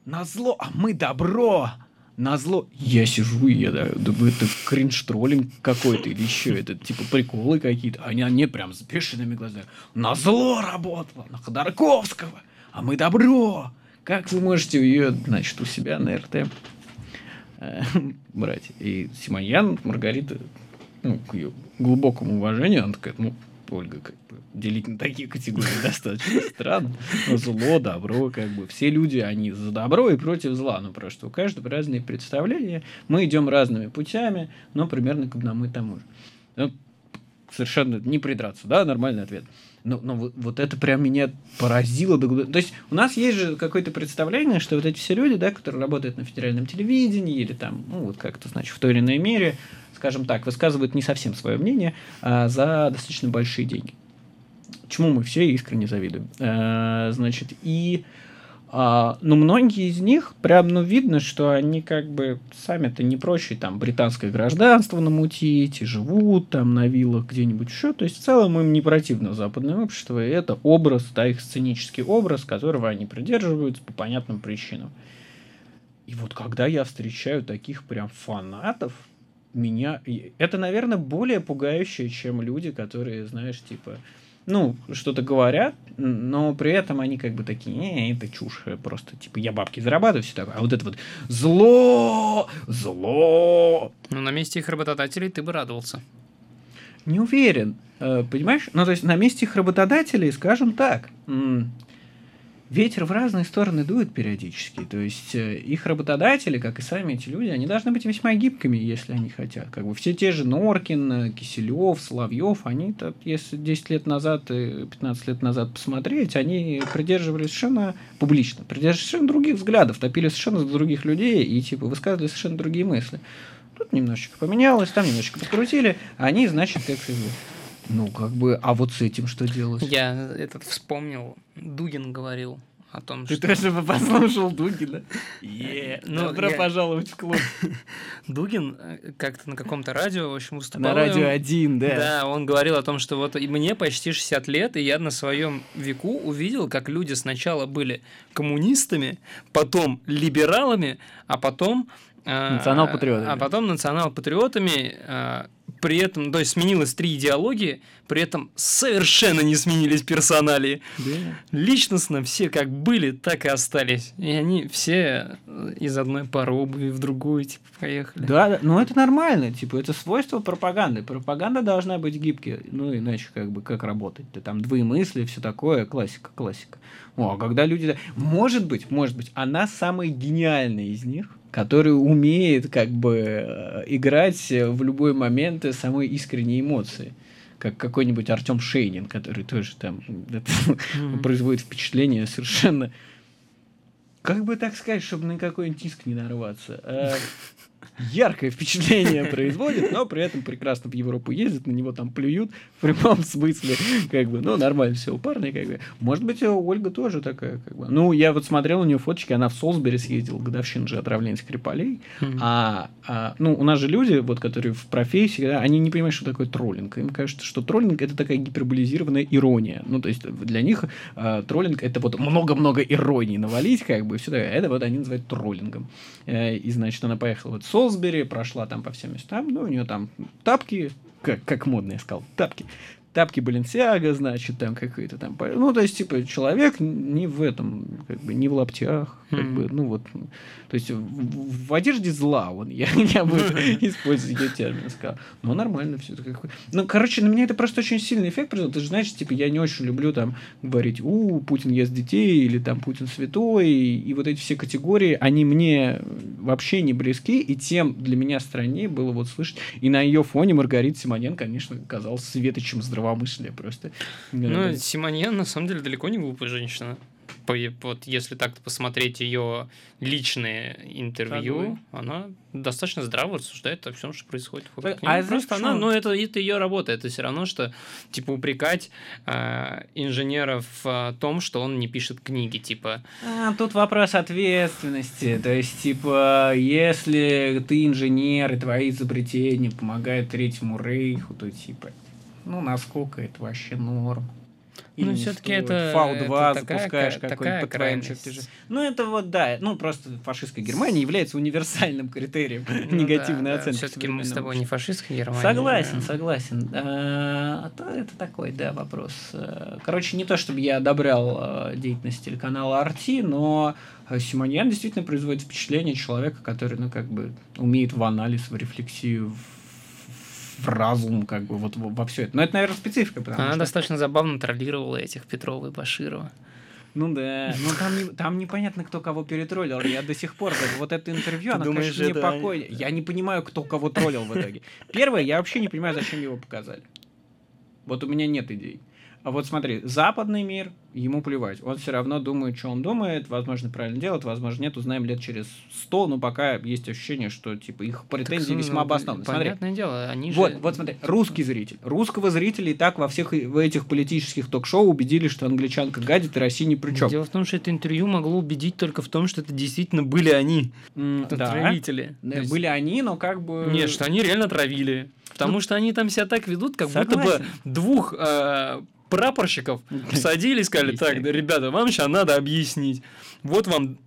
на зло, а мы добро, на зло. Я сижу и я да, думаю, это кринж-троллинг какой-то или еще это типа приколы какие-то. Они, они прям с бешеными глазами. На зло работала, на Ходорковского, а мы добро. Как вы можете ее, значит, у себя на РТ брать? И Симоньян, Маргарита, ну, к ее глубокому уважению, она такая, ну, Ольга, как бы, делить на такие категории достаточно странно. Но зло, добро, как бы, все люди, они за добро и против зла. Ну, просто у каждого разные представления. Мы идем разными путями, но примерно к одному и тому же. Ну, совершенно не придраться, да, нормальный ответ. Но, но вот, вот это прям меня поразило. То есть у нас есть же какое-то представление, что вот эти все люди, да, которые работают на федеральном телевидении или там, ну вот как-то, значит, в той или иной мере, скажем так, высказывают не совсем свое мнение а за достаточно большие деньги. Чему мы все искренне завидуем. А, значит, и а, ну, многие из них, прям, ну, видно, что они как бы сами-то не проще там британское гражданство намутить, и живут там на виллах где-нибудь еще. То есть, в целом им не противно западное общество, и это образ, да, их сценический образ, которого они придерживаются по понятным причинам. И вот когда я встречаю таких прям фанатов, меня... Это, наверное, более пугающее, чем люди, которые, знаешь, типа, ну, что-то говорят, но при этом они как бы такие, не, это чушь, э, просто, типа, я бабки зарабатываю, все такое. А вот это вот зло, зло, Ну, на месте их работодателей ты бы радовался. не уверен, Э, понимаешь? Ну, то есть на месте их работодателей, скажем так, ветер в разные стороны дует периодически. То есть э, их работодатели, как и сами эти люди, они должны быть весьма гибкими, если они хотят. Как бы все те же Норкин, э, Киселев, Соловьев, они, если 10 лет назад и 15 лет назад посмотреть, они придерживались совершенно публично, придерживались совершенно других взглядов, топили совершенно других людей и типа высказывали совершенно другие мысли. Тут немножечко поменялось, там немножечко подкрутили, а они, значит, как ну, как бы, а вот с этим что делать? Я этот вспомнил, Дугин говорил о том, Ты что... Ты тоже послушал Дугина? Yeah. Ну, Добро я... пожаловать в клуб. Дугин э, как-то на каком-то радио, в общем, выступал. На радио один, да. Да, он говорил о том, что вот и мне почти 60 лет, и я на своем веку увидел, как люди сначала были коммунистами, потом либералами, а потом... Э, национал-патриотами. А потом национал-патриотами, э, при этом, то есть сменилось три идеологии, при этом совершенно не сменились персоналии. Да. Личностно все как были, так и остались. И они все из одной пары обуви в другую, типа, поехали. Да, да, ну это нормально, типа, это свойство пропаганды. Пропаганда должна быть гибкой, ну иначе как бы как работать? Ты там двоемыслие, все такое, классика, классика. О, а когда люди... Может быть, может быть, она самая гениальная из них, который умеет как бы э, играть в любой момент самой искренней эмоции как какой-нибудь Артем Шейнин, который тоже там mm-hmm. производит впечатление совершенно... Как бы так сказать, чтобы на какой-нибудь иск не нарваться. А яркое впечатление производит, но при этом прекрасно в Европу ездит, на него там плюют в прямом смысле, как бы, ну, нормально все у парня, как бы. Может быть, Ольга тоже такая, как бы. Ну, я вот смотрел у нее фоточки, она в Солсбери съездила, годовщина же отравления Скрипалей, mm-hmm. а, а, ну, у нас же люди, вот, которые в профессии, да, они не понимают, что такое троллинг. Им кажется, что троллинг это такая гиперболизированная ирония. Ну, то есть для них а, троллинг это вот много-много иронии навалить, как бы, все такое. Это вот они называют троллингом. Э, и, значит, она поехала вот Солсбери, прошла там по всем местам, ну, у нее там тапки, как, как модно я сказал, тапки, тапки Баленсиага, значит, там какие-то там... Ну, то есть, типа, человек не в этом, как бы, не в лаптях, как mm-hmm. бы, ну, вот... То есть, в, в одежде зла, он, я, я бы использовать ее термин сказал. Но нормально все это. Как... Ну, короче, на меня это просто очень сильный эффект произвел. Ты же знаешь, типа, я не очень люблю там говорить, у, Путин ест детей, или там Путин святой, и, и вот эти все категории, они мне вообще не близки, и тем для меня страннее было вот слышать. И на ее фоне Маргарита Симонен, конечно, казалась светочем здравомыслия просто. Ну, Симоньян на самом деле далеко не глупая женщина. По, вот если так посмотреть ее личные интервью, Правда. она достаточно здраво рассуждает о всем, что происходит вокруг а нее. Просто она, ну это, это ее работа, это все равно, что типа упрекать э, инженера в том, что он не пишет книги, типа. А, тут вопрос ответственности, то есть типа если ты инженер и твои изобретения помогают третьему рейху, то типа ну, насколько это вообще норм. Ну, все-таки это... Фау-2 запускаешь какой-нибудь по твоим чертежам. Ну, это вот, да, ну, просто фашистская Германия является универсальным критерием ну, негативной да, оценки. Да. Все-таки мы с тобой не фашистская Германия. Согласен, да. согласен. А, это такой, да, вопрос. Короче, не то, чтобы я одобрял а, деятельность телеканала RT, но Симоньян действительно производит впечатление человека, который, ну, как бы умеет в анализ, в рефлексию, в в разум, как бы, вот во все это. Но это, наверное, специфика. Она что... достаточно забавно троллировала этих Петрова и Баширова. Ну да, ну там, не, там непонятно, кто кого перетроллил. Я до сих пор, как, вот это интервью, Ты оно, думаешь, конечно, это... непокойно. Я не понимаю, кто кого троллил в итоге. Первое, я вообще не понимаю, зачем его показали. Вот у меня нет идей. А вот смотри, западный мир, ему плевать. Он все равно думает, что он думает, возможно, правильно делает, возможно, нет, узнаем лет через сто, но пока есть ощущение, что, типа, их претензии так, весьма обоснованы. Понятное смотри. дело, они вот, же... Вот, смотри, русский зритель. Русского зрителя и так во всех в этих политических ток-шоу убедили, что англичанка гадит, и Россия ни при чем. Дело в том, что это интервью могло убедить только в том, что это действительно были они, mm, отравители. Да, есть... были они, но как бы... Нет, что они реально травили. Потому ну, что они там себя так ведут, как согласен. будто бы двух э, прапорщиков посадили и сказали, так, ребята, вам сейчас надо объяснить. Вот вам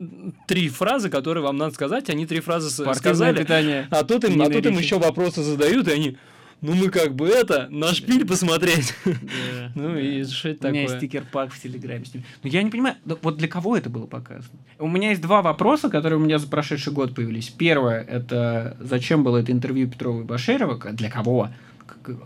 три фразы, которые вам надо сказать, они три фразы Спортивное сказали, питание. а тут им, а тут им еще вопросы задают, и они, ну мы как бы это, на шпиль посмотреть. Ну и что это такое? У меня есть стикер-пак в Телеграме с ним. Но я не понимаю, вот для кого это было показано? У меня есть два вопроса, которые у меня за прошедший год появились. Первое, это зачем было это интервью Петрова и Баширова, для кого?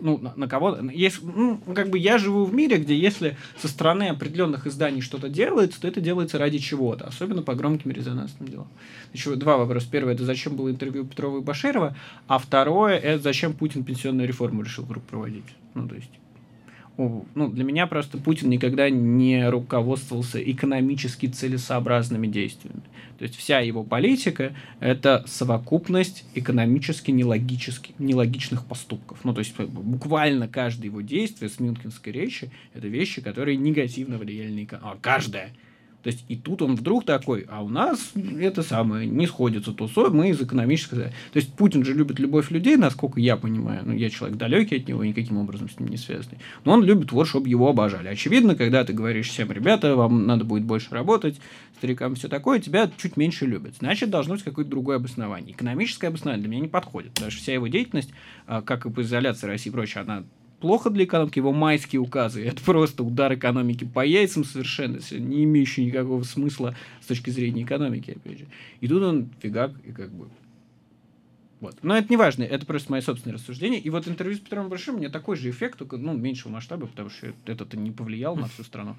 Ну, на, на кого есть, ну, как бы я живу в мире, где если со стороны определенных изданий что-то делается, то это делается ради чего-то, особенно по громким резонансным делам. Еще два вопроса. Первый, это зачем было интервью Петрова и Баширова, а второе, это зачем Путин пенсионную реформу решил проводить. Ну, то есть ну, для меня просто Путин никогда не руководствовался экономически целесообразными действиями. То есть вся его политика – это совокупность экономически нелогичных поступков. Ну, то есть буквально каждое его действие с Мюнхенской речи – это вещи, которые негативно влияли на экономику. А каждое – то есть и тут он вдруг такой, а у нас это самое, не сходится тусой, мы из экономического... То есть Путин же любит любовь людей, насколько я понимаю, ну я человек далекий от него, никаким образом с ним не связанный, но он любит вот, чтобы его обожали. Очевидно, когда ты говоришь всем, ребята, вам надо будет больше работать, старикам все такое, тебя чуть меньше любят. Значит, должно быть какое-то другое обоснование. Экономическое обоснование для меня не подходит, потому что вся его деятельность, а, как и по изоляции России и прочее, она плохо для экономики, его майские указы. Это просто удар экономики по яйцам совершенно, не имеющий никакого смысла с точки зрения экономики, опять же. И тут он фигак, и как бы... Вот. Но это не важно, это просто мое собственное рассуждение. И вот интервью с Петром Брашем у меня такой же эффект, только ну, меньшего масштаба, потому что это-то не повлияло на всю страну.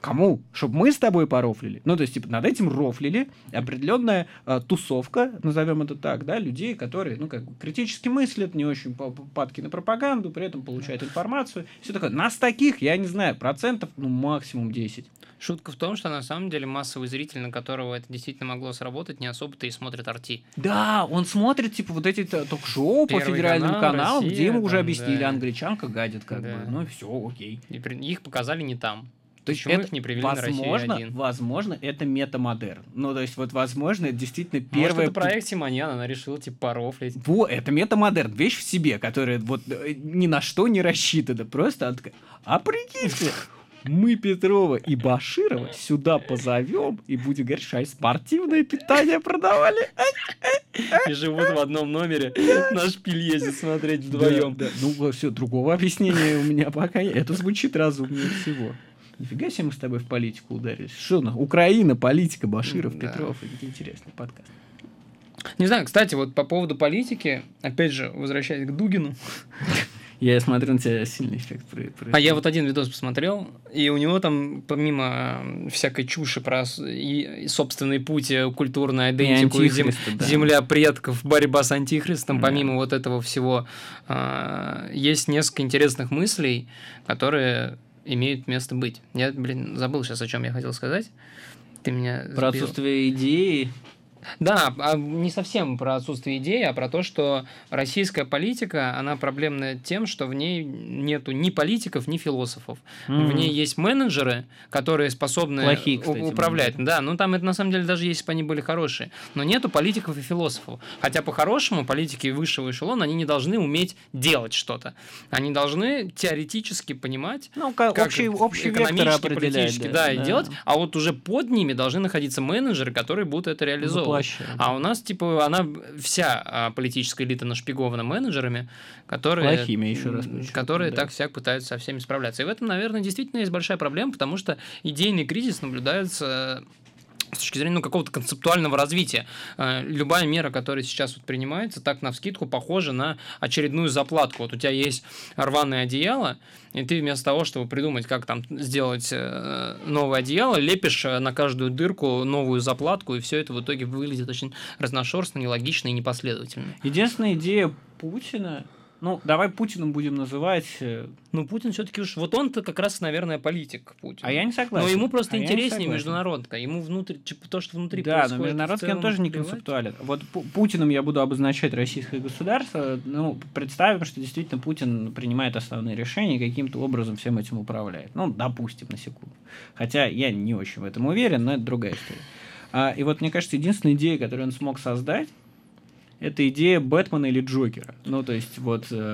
Кому? Чтобы мы с тобой порофлили. Ну, то есть, типа, над этим рофлили определенная э, тусовка, назовем это так, да, людей, которые, ну, как бы критически мыслят, не очень падки на пропаганду, при этом получают информацию. Все такое. Нас таких, я не знаю, процентов, ну, максимум 10. Шутка в том, что на самом деле массовый зритель, на которого это действительно могло сработать, не особо-то и смотрит арти. Да, он смотрит, типа, вот эти ток-шоу по федеральным канал, каналам, Россия, где ему уже объяснили, да. англичанка гадит, как да. бы. Ну и все, окей. И их показали не там. То есть это, не привели возможно, на Россию? Возможно, это метамодерн. Ну, то есть, вот, возможно, это действительно первое... Может, это проект Симоньян, она решила, типа, порофлить. Во, это метамодерн. Вещь в себе, которая вот э, ни на что не рассчитана. Просто она такая, а прикиньте, мы Петрова и Баширова сюда позовем и будем говорить, что спортивное питание продавали. И живут в одном номере. Наш шпиль ездит смотреть вдвоем. Да, да. Ну, все, другого объяснения у меня пока нет. Это звучит разумнее всего. Нифига себе мы с тобой в политику ударились. Что на Украина, политика, Баширов, да. Петров. Это интересный подкаст. Не знаю, кстати, вот по поводу политики, опять же, возвращаясь к Дугину. Я смотрю, на тебя сильный эффект происходит. А я вот один видос посмотрел, и у него там, помимо всякой чуши про и собственный путь, э, культурную идентику, зем... да. земля предков, борьба с антихристом, да. помимо вот этого всего, э, есть несколько интересных мыслей, которые имеют место быть. Я, блин, забыл сейчас, о чем я хотел сказать. Ты меня сбил. Про отсутствие идеи. Да, а не совсем про отсутствие идеи, а про то, что российская политика, она проблемная тем, что в ней нету ни политиков, ни философов. Mm-hmm. В ней есть менеджеры, которые способны Плохие, кстати, управлять. Менеджеры. Да, ну там это на самом деле даже если бы они были хорошие. Но нету политиков и философов. Хотя по-хорошему политики высшего эшелона, они не должны уметь делать что-то. Они должны теоретически понимать, ну, как общий, общий экономически, политически, да, да, и делать. А вот уже под ними должны находиться менеджеры, которые будут это реализовывать плаще. А у нас, типа, она вся а, политическая элита нашпигована менеджерами, которые, Плохими, еще раз которые да. так всяк пытаются со всеми справляться. И в этом, наверное, действительно есть большая проблема, потому что идейный кризис наблюдается с точки зрения ну, какого-то концептуального развития. Э, любая мера, которая сейчас вот принимается, так на вскидку похожа на очередную заплатку. Вот у тебя есть рваное одеяло, и ты вместо того, чтобы придумать, как там сделать э, новое одеяло, лепишь э, на каждую дырку новую заплатку, и все это в итоге выглядит очень разношерстно, нелогично и непоследовательно. Единственная идея Путина ну, давай Путиным будем называть. Э, ну, Путин все-таки уж. Вот он-то как раз, наверное, политик Путин. А я не согласен. Но ему просто а интереснее международка. Ему внутри, типа, то, что внутри Да, но международный он тоже не концептуален. Вот Путиным я буду обозначать российское государство. Ну, представим, что действительно Путин принимает основные решения и каким-то образом всем этим управляет. Ну, допустим, на секунду. Хотя я не очень в этом уверен, но это другая история. А, и вот мне кажется, единственная идея, которую он смог создать, это идея Бэтмена или Джокера. Ну, то есть, вот, э,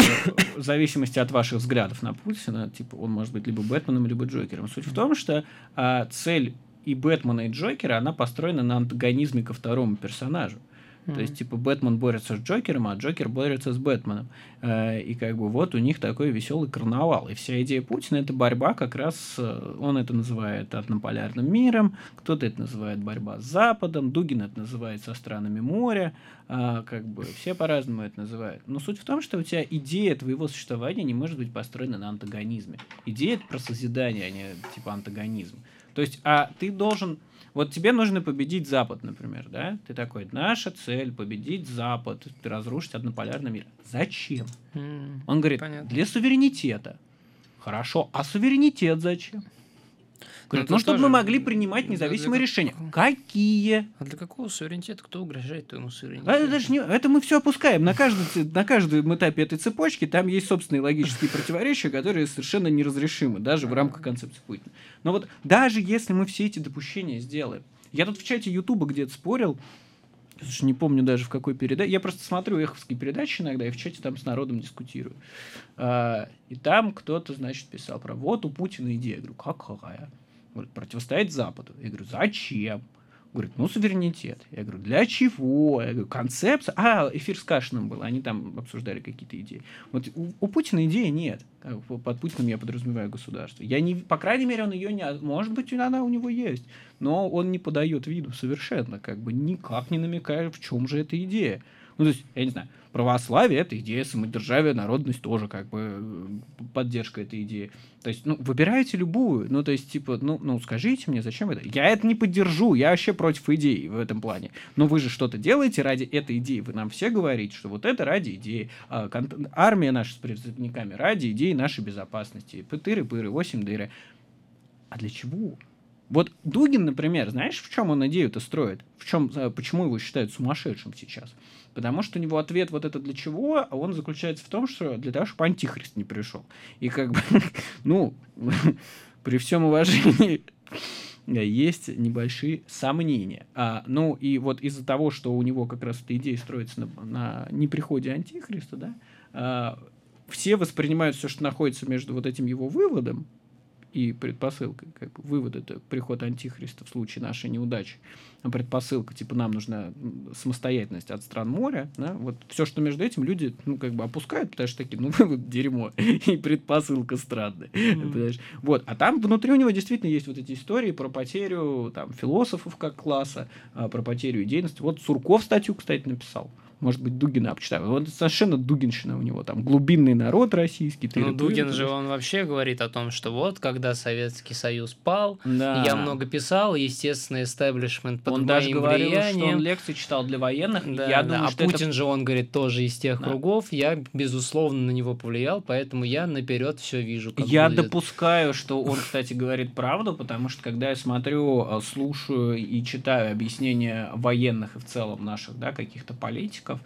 в зависимости от ваших взглядов на Путина, типа, он может быть либо Бэтменом, либо Джокером. Суть в том, что э, цель и Бэтмена, и Джокера, она построена на антагонизме ко второму персонажу. Mm-hmm. То есть, типа, Бэтмен борется с Джокером, а Джокер борется с Бэтменом. Э, и как бы вот у них такой веселый карнавал. И вся идея Путина это борьба как раз, э, он это называет однополярным миром, кто-то это называет борьба с Западом, Дугин это называет со странами моря, а, как бы все по-разному это называют. Но суть в том, что у тебя идея твоего существования не может быть построена на антагонизме. Идея это про созидание, а не типа антагонизм. То есть, а ты должен вот тебе нужно победить Запад, например, да? Ты такой, наша цель победить Запад, разрушить однополярный мир. Зачем? Mm, Он говорит, понятно. для суверенитета. Хорошо, а суверенитет зачем? Говорит, ну, ну чтобы мы могли принимать независимые для... решения. Какие? А для какого суверенитета? Кто угрожает твоему суверенитету? Это, даже не... это мы все опускаем. На, каждый, на каждом этапе этой цепочки там есть собственные логические противоречия, которые совершенно неразрешимы, даже в рамках концепции Путина. Но вот даже если мы все эти допущения сделаем, я тут в чате Ютуба где-то спорил, Слушай, не помню даже в какой передаче. Я просто смотрю эховские передачи иногда и в чате там с народом дискутирую. А, и там кто-то, значит, писал про вот у Путина идея. Я говорю, какая? Говорит, противостоять Западу. Я говорю, зачем? Говорит, ну, суверенитет. Я говорю, для чего? Я говорю, концепция. А, эфир с Кашиным был, они там обсуждали какие-то идеи. Вот у, у Путина идеи нет. Под Путиным я подразумеваю государство. Я не, по крайней мере, он ее не... Может быть, она у него есть. Но он не подает виду совершенно, как бы никак не намекая, в чем же эта идея. Ну, то есть, я не знаю, православие – это идея самодержавия, народность тоже как бы э, поддержка этой идеи. То есть, ну, выбирайте любую. Ну, то есть, типа, ну, ну, скажите мне, зачем это? Я это не поддержу, я вообще против идеи в этом плане. Но вы же что-то делаете ради этой идеи. Вы нам все говорите, что вот это ради идеи. А, армия наша с призывниками ради идеи нашей безопасности. Пытыры-пыры, 8 дыры. А для чего? Вот Дугин, например, знаешь, в чем он идею-то строит? В чем, э, почему его считают сумасшедшим сейчас? Потому что у него ответ вот это для чего, а он заключается в том, что для того, чтобы антихрист не пришел. И как бы, ну, при всем уважении есть небольшие сомнения. А, ну, и вот из-за того, что у него как раз эта идея строится на, на неприходе антихриста, да, а, все воспринимают все, что находится между вот этим его выводом, и предпосылкой. Как бы вывод это приход антихриста в случае нашей неудачи. А предпосылка, типа, нам нужна самостоятельность от стран моря. Да? Вот все, что между этим люди, ну, как бы опускают, потому что такие, ну, вывод дерьмо, и предпосылка странная. Mm-hmm. Вот. А там внутри у него действительно есть вот эти истории про потерю там, философов как класса, а, про потерю идейности. Вот Сурков статью, кстати, написал может быть, Дугина почитаю. Вот совершенно Дугинщина у него там, глубинный народ российский. Ну, Дугин же, он вообще говорит о том, что вот, когда Советский Союз пал, да. я много писал, естественно, эстеблишмент под он моим даже говорил, влиянием. что он лекции читал для военных. Да, я да. думаю, а что Путин это... же, он говорит, тоже из тех да. кругов. Я, безусловно, на него повлиял, поэтому я наперед все вижу. Я будет. допускаю, что он, кстати, говорит правду, потому что когда я смотрю, э, слушаю и читаю объяснения военных и в целом наших, да, каких-то политиков, политиков,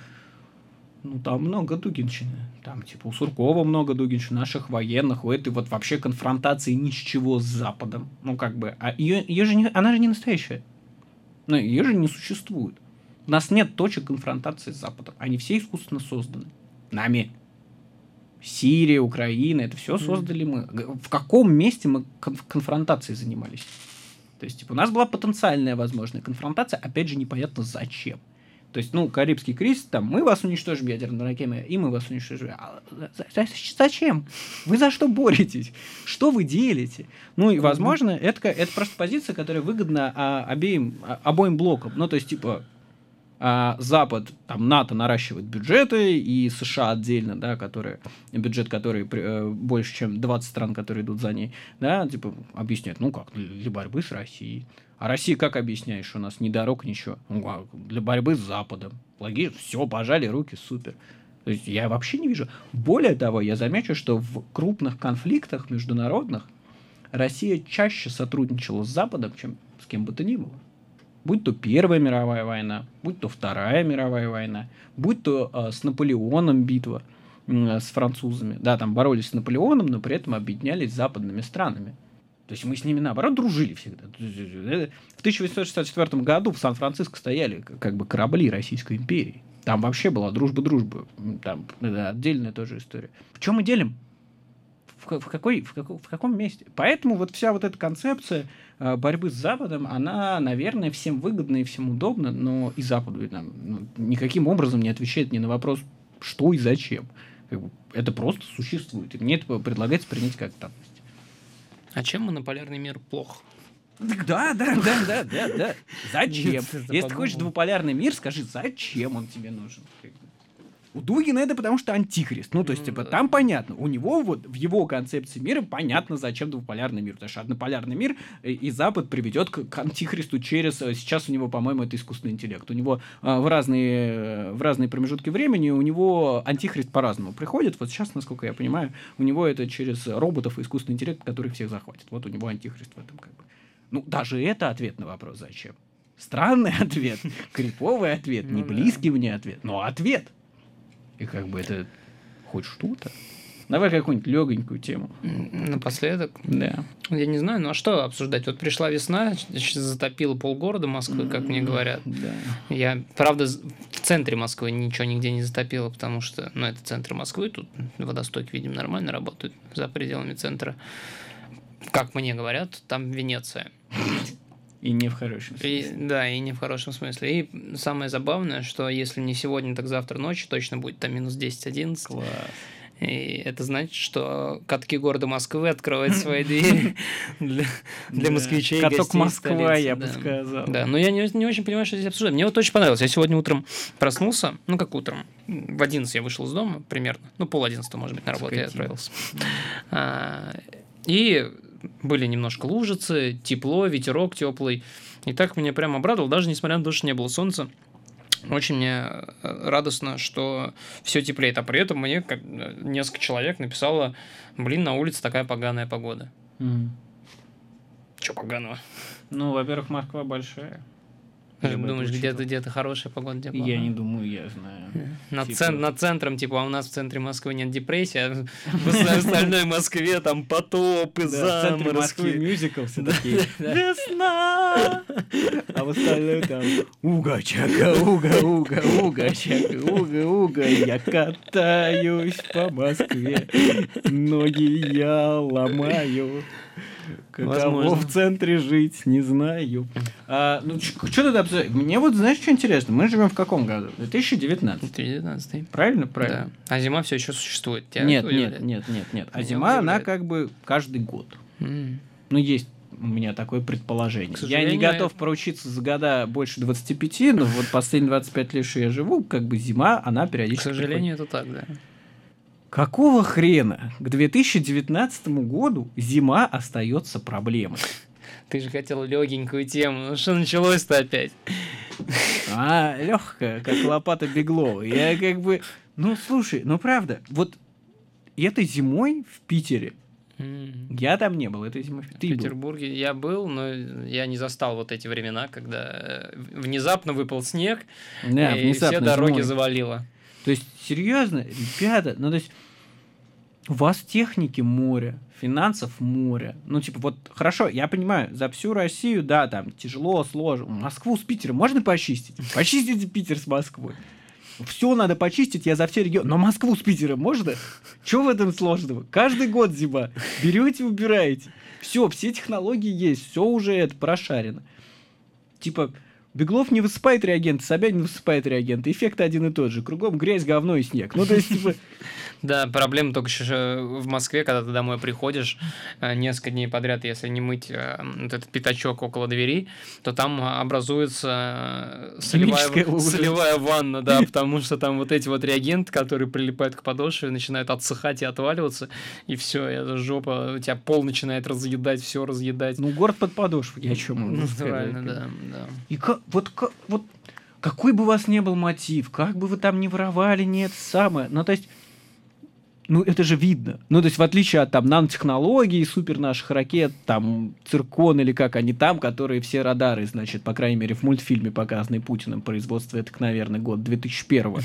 ну, там много Дугинщины. Там, типа, у Суркова много Дугинщины, наших военных, у этой вот вообще конфронтации ни с чего с Западом. Ну, как бы, а ее, ее же не, она же не настоящая. Ну, ее же не существует. У нас нет точек конфронтации с Западом. Они все искусственно созданы. Нами. Сирия, Украина, это все создали мы. В каком месте мы конфронтацией занимались? То есть, типа, у нас была потенциальная возможная конфронтация, опять же, непонятно зачем. То есть, ну, Карибский кризис, там, мы вас уничтожим ядерной ракетой, и мы вас уничтожим. А зачем? Вы за что боретесь? Что вы делите? Ну, и, возможно, это, это просто позиция, которая выгодна а, обеим, а, обоим блокам. Ну, то есть, типа, а Запад, там, НАТО наращивает бюджеты, и США отдельно, да, которые, бюджет, который э, больше, чем 20 стран, которые идут за ней, да, типа, объясняют, ну как, для борьбы с Россией. А Россия как объясняешь, у нас ни дорог, ничего. Ну, а для борьбы с Западом. Логично, все, пожали руки, супер. То есть я вообще не вижу. Более того, я замечу, что в крупных конфликтах международных Россия чаще сотрудничала с Западом, чем с кем бы то ни было. Будь то Первая мировая война, будь то Вторая мировая война, будь то э, с Наполеоном битва э, с французами. Да, там боролись с Наполеоном, но при этом объединялись с западными странами. То есть мы с ними, наоборот, дружили всегда. В 1864 году в Сан-Франциско стояли как бы корабли Российской империи. Там вообще была дружба-дружба. Там да, отдельная тоже история. В чем мы делим? в, какой, в, каком, в каком месте? Поэтому вот вся вот эта концепция э, борьбы с Западом, она, наверное, всем выгодна и всем удобна, но и Западу там, ну, никаким образом не отвечает ни на вопрос, что и зачем. Как бы, это просто существует. И мне это предлагается принять как данность. А чем монополярный мир плох? Да, да, да, да, да, да. Зачем? Если ты хочешь двуполярный мир, скажи, зачем он тебе нужен? У Дугина это потому что антихрист. Ну, то есть, типа, там понятно. У него вот в его концепции мира понятно, зачем двуполярный мир. Потому что однополярный мир э, и Запад приведет к, к антихристу через... Э, сейчас у него, по-моему, это искусственный интеллект. У него а, в, разные, в разные промежутки времени у него антихрист по-разному приходит. Вот сейчас, насколько я понимаю, у него это через роботов и искусственный интеллект, который всех захватит. Вот у него антихрист в этом как бы. Ну, даже это ответ на вопрос «зачем?». Странный ответ, криповый ответ, не ну близкий мне ответ, но ответ. И как бы это хоть что-то. Давай какую-нибудь легонькую тему. Напоследок? Да. Я не знаю, ну а что обсуждать? Вот пришла весна, затопила полгорода Москвы, как мне говорят. Да. Я, правда, в центре Москвы ничего нигде не затопило, потому что, ну, это центр Москвы, тут водостойки, видимо, нормально работают за пределами центра. Как мне говорят, там Венеция. И не в хорошем смысле. И, да, и не в хорошем смысле. И самое забавное, что если не сегодня, так завтра ночью точно будет там минус 10-11. Класс. И это значит, что катки города Москвы открывают свои двери для, для москвичей. Каток Москва, я бы сказал. Да, но я не, не очень понимаю, что здесь обсуждать. Мне вот очень понравилось. Я сегодня утром проснулся, ну как утром, в 11 я вышел из дома примерно, ну пол 11, может быть, на работу я отправился. А, и были немножко лужицы, тепло, ветерок теплый. И так меня прям обрадовал, даже несмотря на то, что не было солнца. Очень мне э, радостно, что все теплеет. А при этом мне как, э, несколько человек написало, блин, на улице такая поганая погода. Mm. Че поганого? Ну, во-первых, Москва большая. Ты думаешь, где-то где-то хорошая погода, где Я не думаю, я знаю. Над, типа... цен, над центром, типа, а у нас в центре Москвы нет депрессии, а в остальной Москве там потопы, заморозки. В мюзикл все такие. Весна! А в остальной там уга-чака, уга-уга, уга-чака, уга-уга, я катаюсь по Москве, ноги я ломаю. Каково в центре жить, не знаю. А, ну, что тогда обсуждать? Мне вот, знаешь, что интересно? Мы живем в каком году? 2019. 2019. Правильно? Правильно. Да. А зима все еще существует? Тебя нет, нет, нет, нет, нет. А зима, она как бы каждый год. Mm. Ну, есть у меня такое предположение. Я не готов проучиться за года больше 25, но вот последние 25 лет, что я живу, как бы зима, она периодически... К сожалению, приходит. это так, да. Какого хрена к 2019 году зима остается проблемой? Ты же хотел легенькую тему. Ну что началось-то опять? А, легкая, как лопата Беглова. Я как бы... Ну, слушай, ну правда, вот этой зимой в Питере Я там не был этой зимой. Ты в Петербурге был. я был, но я не застал вот эти времена, когда э, внезапно выпал снег, да, и все дороги зимой. завалило. То есть, серьезно, ребята, ну то есть у вас техники море, финансов море. Ну, типа, вот, хорошо, я понимаю, за всю Россию, да, там, тяжело, сложно. Москву с Питером можно почистить? Почистите Питер с Москвой. Все надо почистить, я за все регионы. Но Москву с Питером можно? Что в этом сложного? Каждый год зима. Берете, убираете. Все, все технологии есть, все уже это прошарено. Типа, Беглов не высыпает реагенты, Собянин высыпает реагенты. Эффект один и тот же. Кругом грязь, говно и снег. Ну, то есть, типа... Да, проблема только еще в Москве, когда ты домой приходишь э, несколько дней подряд, если не мыть э, вот этот пятачок около двери, то там образуется э, солевая, солевая ванна, да, потому что там вот эти вот реагенты, которые прилипают к подошве, начинают отсыхать и отваливаться, и все, это жопа, у тебя пол начинает разъедать, все разъедать. Ну, город под подошвой, я о чем Натурально, да, да. И как, вот, вот какой бы у вас ни был мотив, как бы вы там ни воровали, нет, самое, ну, то есть ну, это же видно. Ну, то есть, в отличие от там нанотехнологий, супер наших ракет, там, циркон или как они там, которые все радары, значит, по крайней мере, в мультфильме, показанный Путиным, производство, это, наверное, год 2001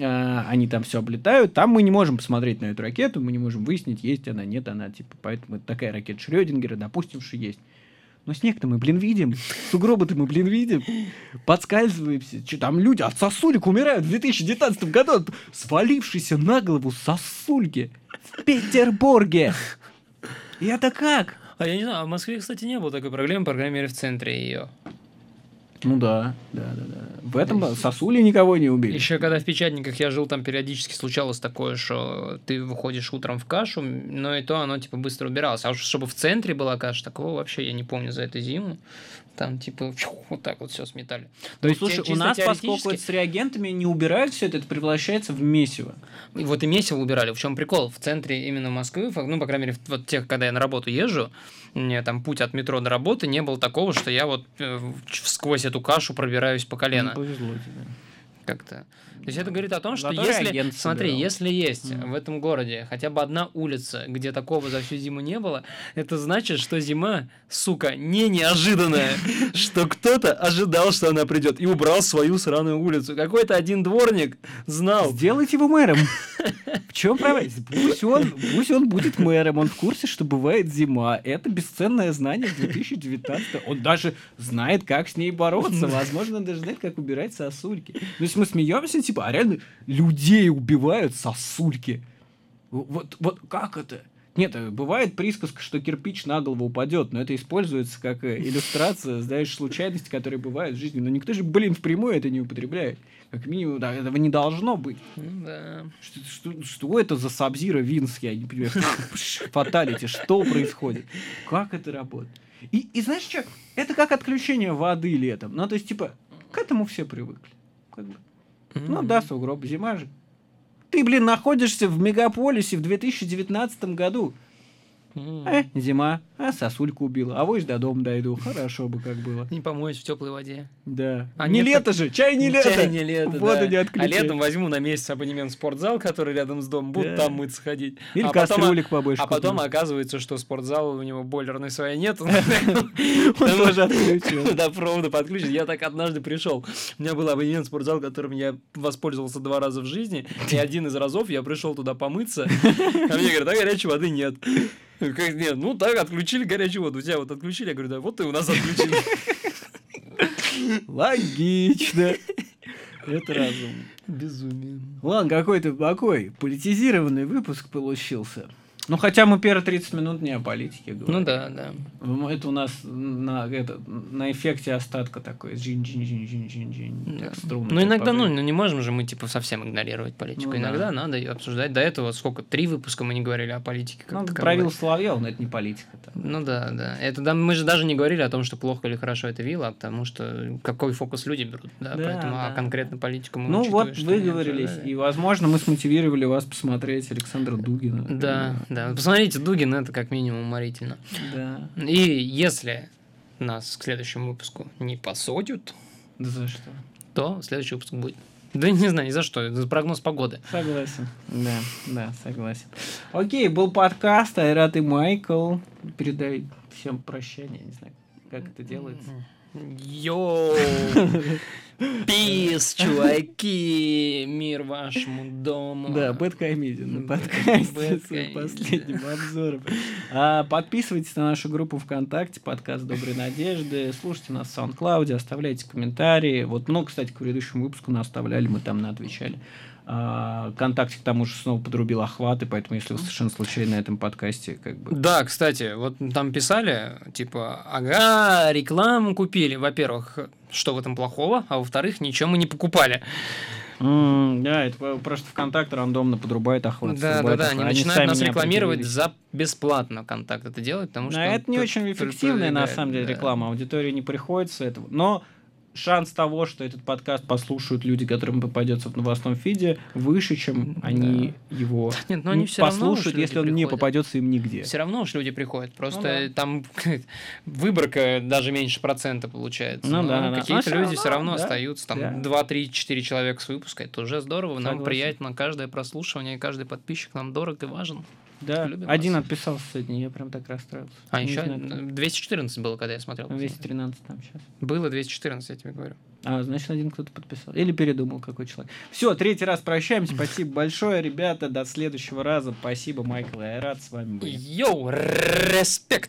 а, они там все облетают. Там мы не можем посмотреть на эту ракету, мы не можем выяснить, есть она, нет она, типа, поэтому это такая ракета Шрёдингера, допустим, что есть. Но снег-то мы, блин, видим. Сугробы-то мы, блин, видим. Подскальзываемся. Че там люди от сосулек умирают в 2019 году. от на голову сосульки в Петербурге. И это как? А я не знаю, а в Москве, кстати, не было такой проблемы, по крайней мере, в центре ее. Ну да, да, да, да. В этом сосули никого не убили. Еще когда в печатниках я жил, там периодически случалось такое, что ты выходишь утром в кашу, но и то оно типа быстро убиралось. А уж чтобы в центре была каша, такого вообще я не помню за эту зиму. Там типа фью, вот так вот все сметали. То есть, Ну, слушай, те- у нас, поскольку теоретически- это с реагентами не убирают все это, это превращается в месиво. И вот и месиво убирали. В чем прикол? В центре именно Москвы, ну, по крайней мере, вот тех, когда я на работу езжу, мне там путь от метро до работы не было такого, что я вот э, сквозь эту кашу пробираюсь по колено. Ну, повезло тебе. Как-то. То есть это говорит о том, что Зато если, смотри, собирал. если есть Мгм. в этом городе хотя бы одна улица, где такого за всю зиму не было, это значит, что зима, сука, не неожиданная, что кто-то ожидал, что она придет и убрал свою сраную улицу. Какой-то один дворник знал. Сделайте его мэром. В чем проблема? Пусть он, пусть он будет мэром, он в курсе, что бывает зима. Это бесценное знание в 2019 Он даже знает, как с ней бороться. Возможно, он даже знает, как убирать сосульки. Ну, если мы смеемся, типа, а реально людей убивают сосульки. Вот, вот как это? Нет, э, бывает присказка, что кирпич на голову упадет, но это используется как э, иллюстрация, знаешь, случайности, которые бывают в жизни. Но никто же, блин, впрямую это не употребляет. Как минимум, да, этого не должно быть. Ну Да. Что, что- что это за Сабзира Винс, я не понимаю. Фаталити, что происходит? Как это работает? И, и знаешь что? Это как отключение воды летом. Ну, то есть, типа, к этому все привыкли. Как бы. Ну да, сугроб, зима же. Ты, блин, находишься в мегаполисе в 2019 году. Э, зима, а сосульку убила. А вось до дома дойду. Хорошо бы как было. Не помоюсь в теплой воде. Да. А не нет, лето же, чай не лето. Чай не лето, Воду да. не А летом возьму на месяц абонемент в спортзал, который рядом с домом, буду Да. там мыться ходить. Или а потом, кастрюлик побольше. а потом купить. оказывается, что спортзал у него бойлерной своей нет. Он тоже отключен. Да, провода подключен. Я так однажды пришел. У меня был абонемент в спортзал, которым я воспользовался два раза в жизни. И один из разов я пришел туда помыться. А мне говорят, а горячей воды нет. Как, нет, ну так, отключили горячую воду. У тебя вот отключили. Я говорю, да, вот и у нас отключили. Логично. Это разумно. Безумие. Ладно, какой-то такой политизированный выпуск получился. Ну, хотя мы первые 30 минут не о политике говорим. Ну да, да. Ну, Это у нас на, это, на эффекте остатка такой. Джин, джин, джин, джин, джин, джин. Да. Ну, иногда, ну, ну, не можем же мы, типа, совсем игнорировать политику. Ну, иногда да. надо ее обсуждать. До этого сколько? Три выпуска мы не говорили о политике. как Ну, таковой. правил Соловьева, но это не политика. там. Ну да, да. Это да, мы же даже не говорили о том, что плохо или хорошо это вилла, а потому что какой фокус люди берут, да, Да, поэтому да. а конкретно политику мы Ну вот, вы говорились, и, возможно, мы смотивировали вас посмотреть Александра Дугина. Да, да. Посмотрите, Дугин это как минимум уморительно. Да. И если нас к следующему выпуску не посадят, Да за что? то следующий выпуск будет. Да не знаю, ни за что. Это прогноз погоды. Согласен. Да, да, согласен. Окей, был подкаст Айрат и Майкл. Передай всем прощание, не знаю, как это делается. Йоу! Пис, чуваки! Мир вашему дому! Да, Бэткомедия на Бэд- подкасте с последним обзором. А, подписывайтесь на нашу группу ВКонтакте, подкаст Доброй Надежды, слушайте нас в SoundCloud, оставляйте комментарии. Вот, ну, кстати, к предыдущему выпуску нас оставляли, мы там отвечали. А, ВКонтакте к тому же снова подрубил охваты, поэтому если вы совершенно случайно на этом подкасте, как бы... Да, кстати, вот там писали, типа, ага, рекламу купили. Во-первых, что в этом плохого, а во-вторых, ничего мы не покупали. Да, это просто ВКонтакте рандомно подрубает охват. Да, да, да, они начинают нас рекламировать за бесплатно контакт это делать, потому что... Но это не очень эффективная, на самом деле, реклама. Аудитории не приходится этого. Но шанс того, что этот подкаст послушают люди, которым попадется в новостном фиде, выше, чем Да. они его Нет, но они все равно послушают, уж если он не приходят. попадется им нигде. Все равно уж люди приходят. Просто Ну да. там выборка даже меньше процента получается. Ну Но да, Какие-то люди равно, все равно да, остаются. Там да. 2, 3, 4 человека с выпуска. Это уже здорово. Нам Согласен. приятно. Каждое прослушивание, каждый подписчик нам дорог и важен. Да, Любим один вас. отписался сегодня, я прям так расстроился. А Не еще знаю, кто. 214 было, когда я смотрел. 213 там сейчас. Было 214, я тебе говорю. А, значит, один кто-то подписал. Или передумал какой человек. Все, третий раз прощаемся. Спасибо большое, ребята. До следующего раза. Спасибо, Майкл и Айрат. С вами были. Йоу, респект!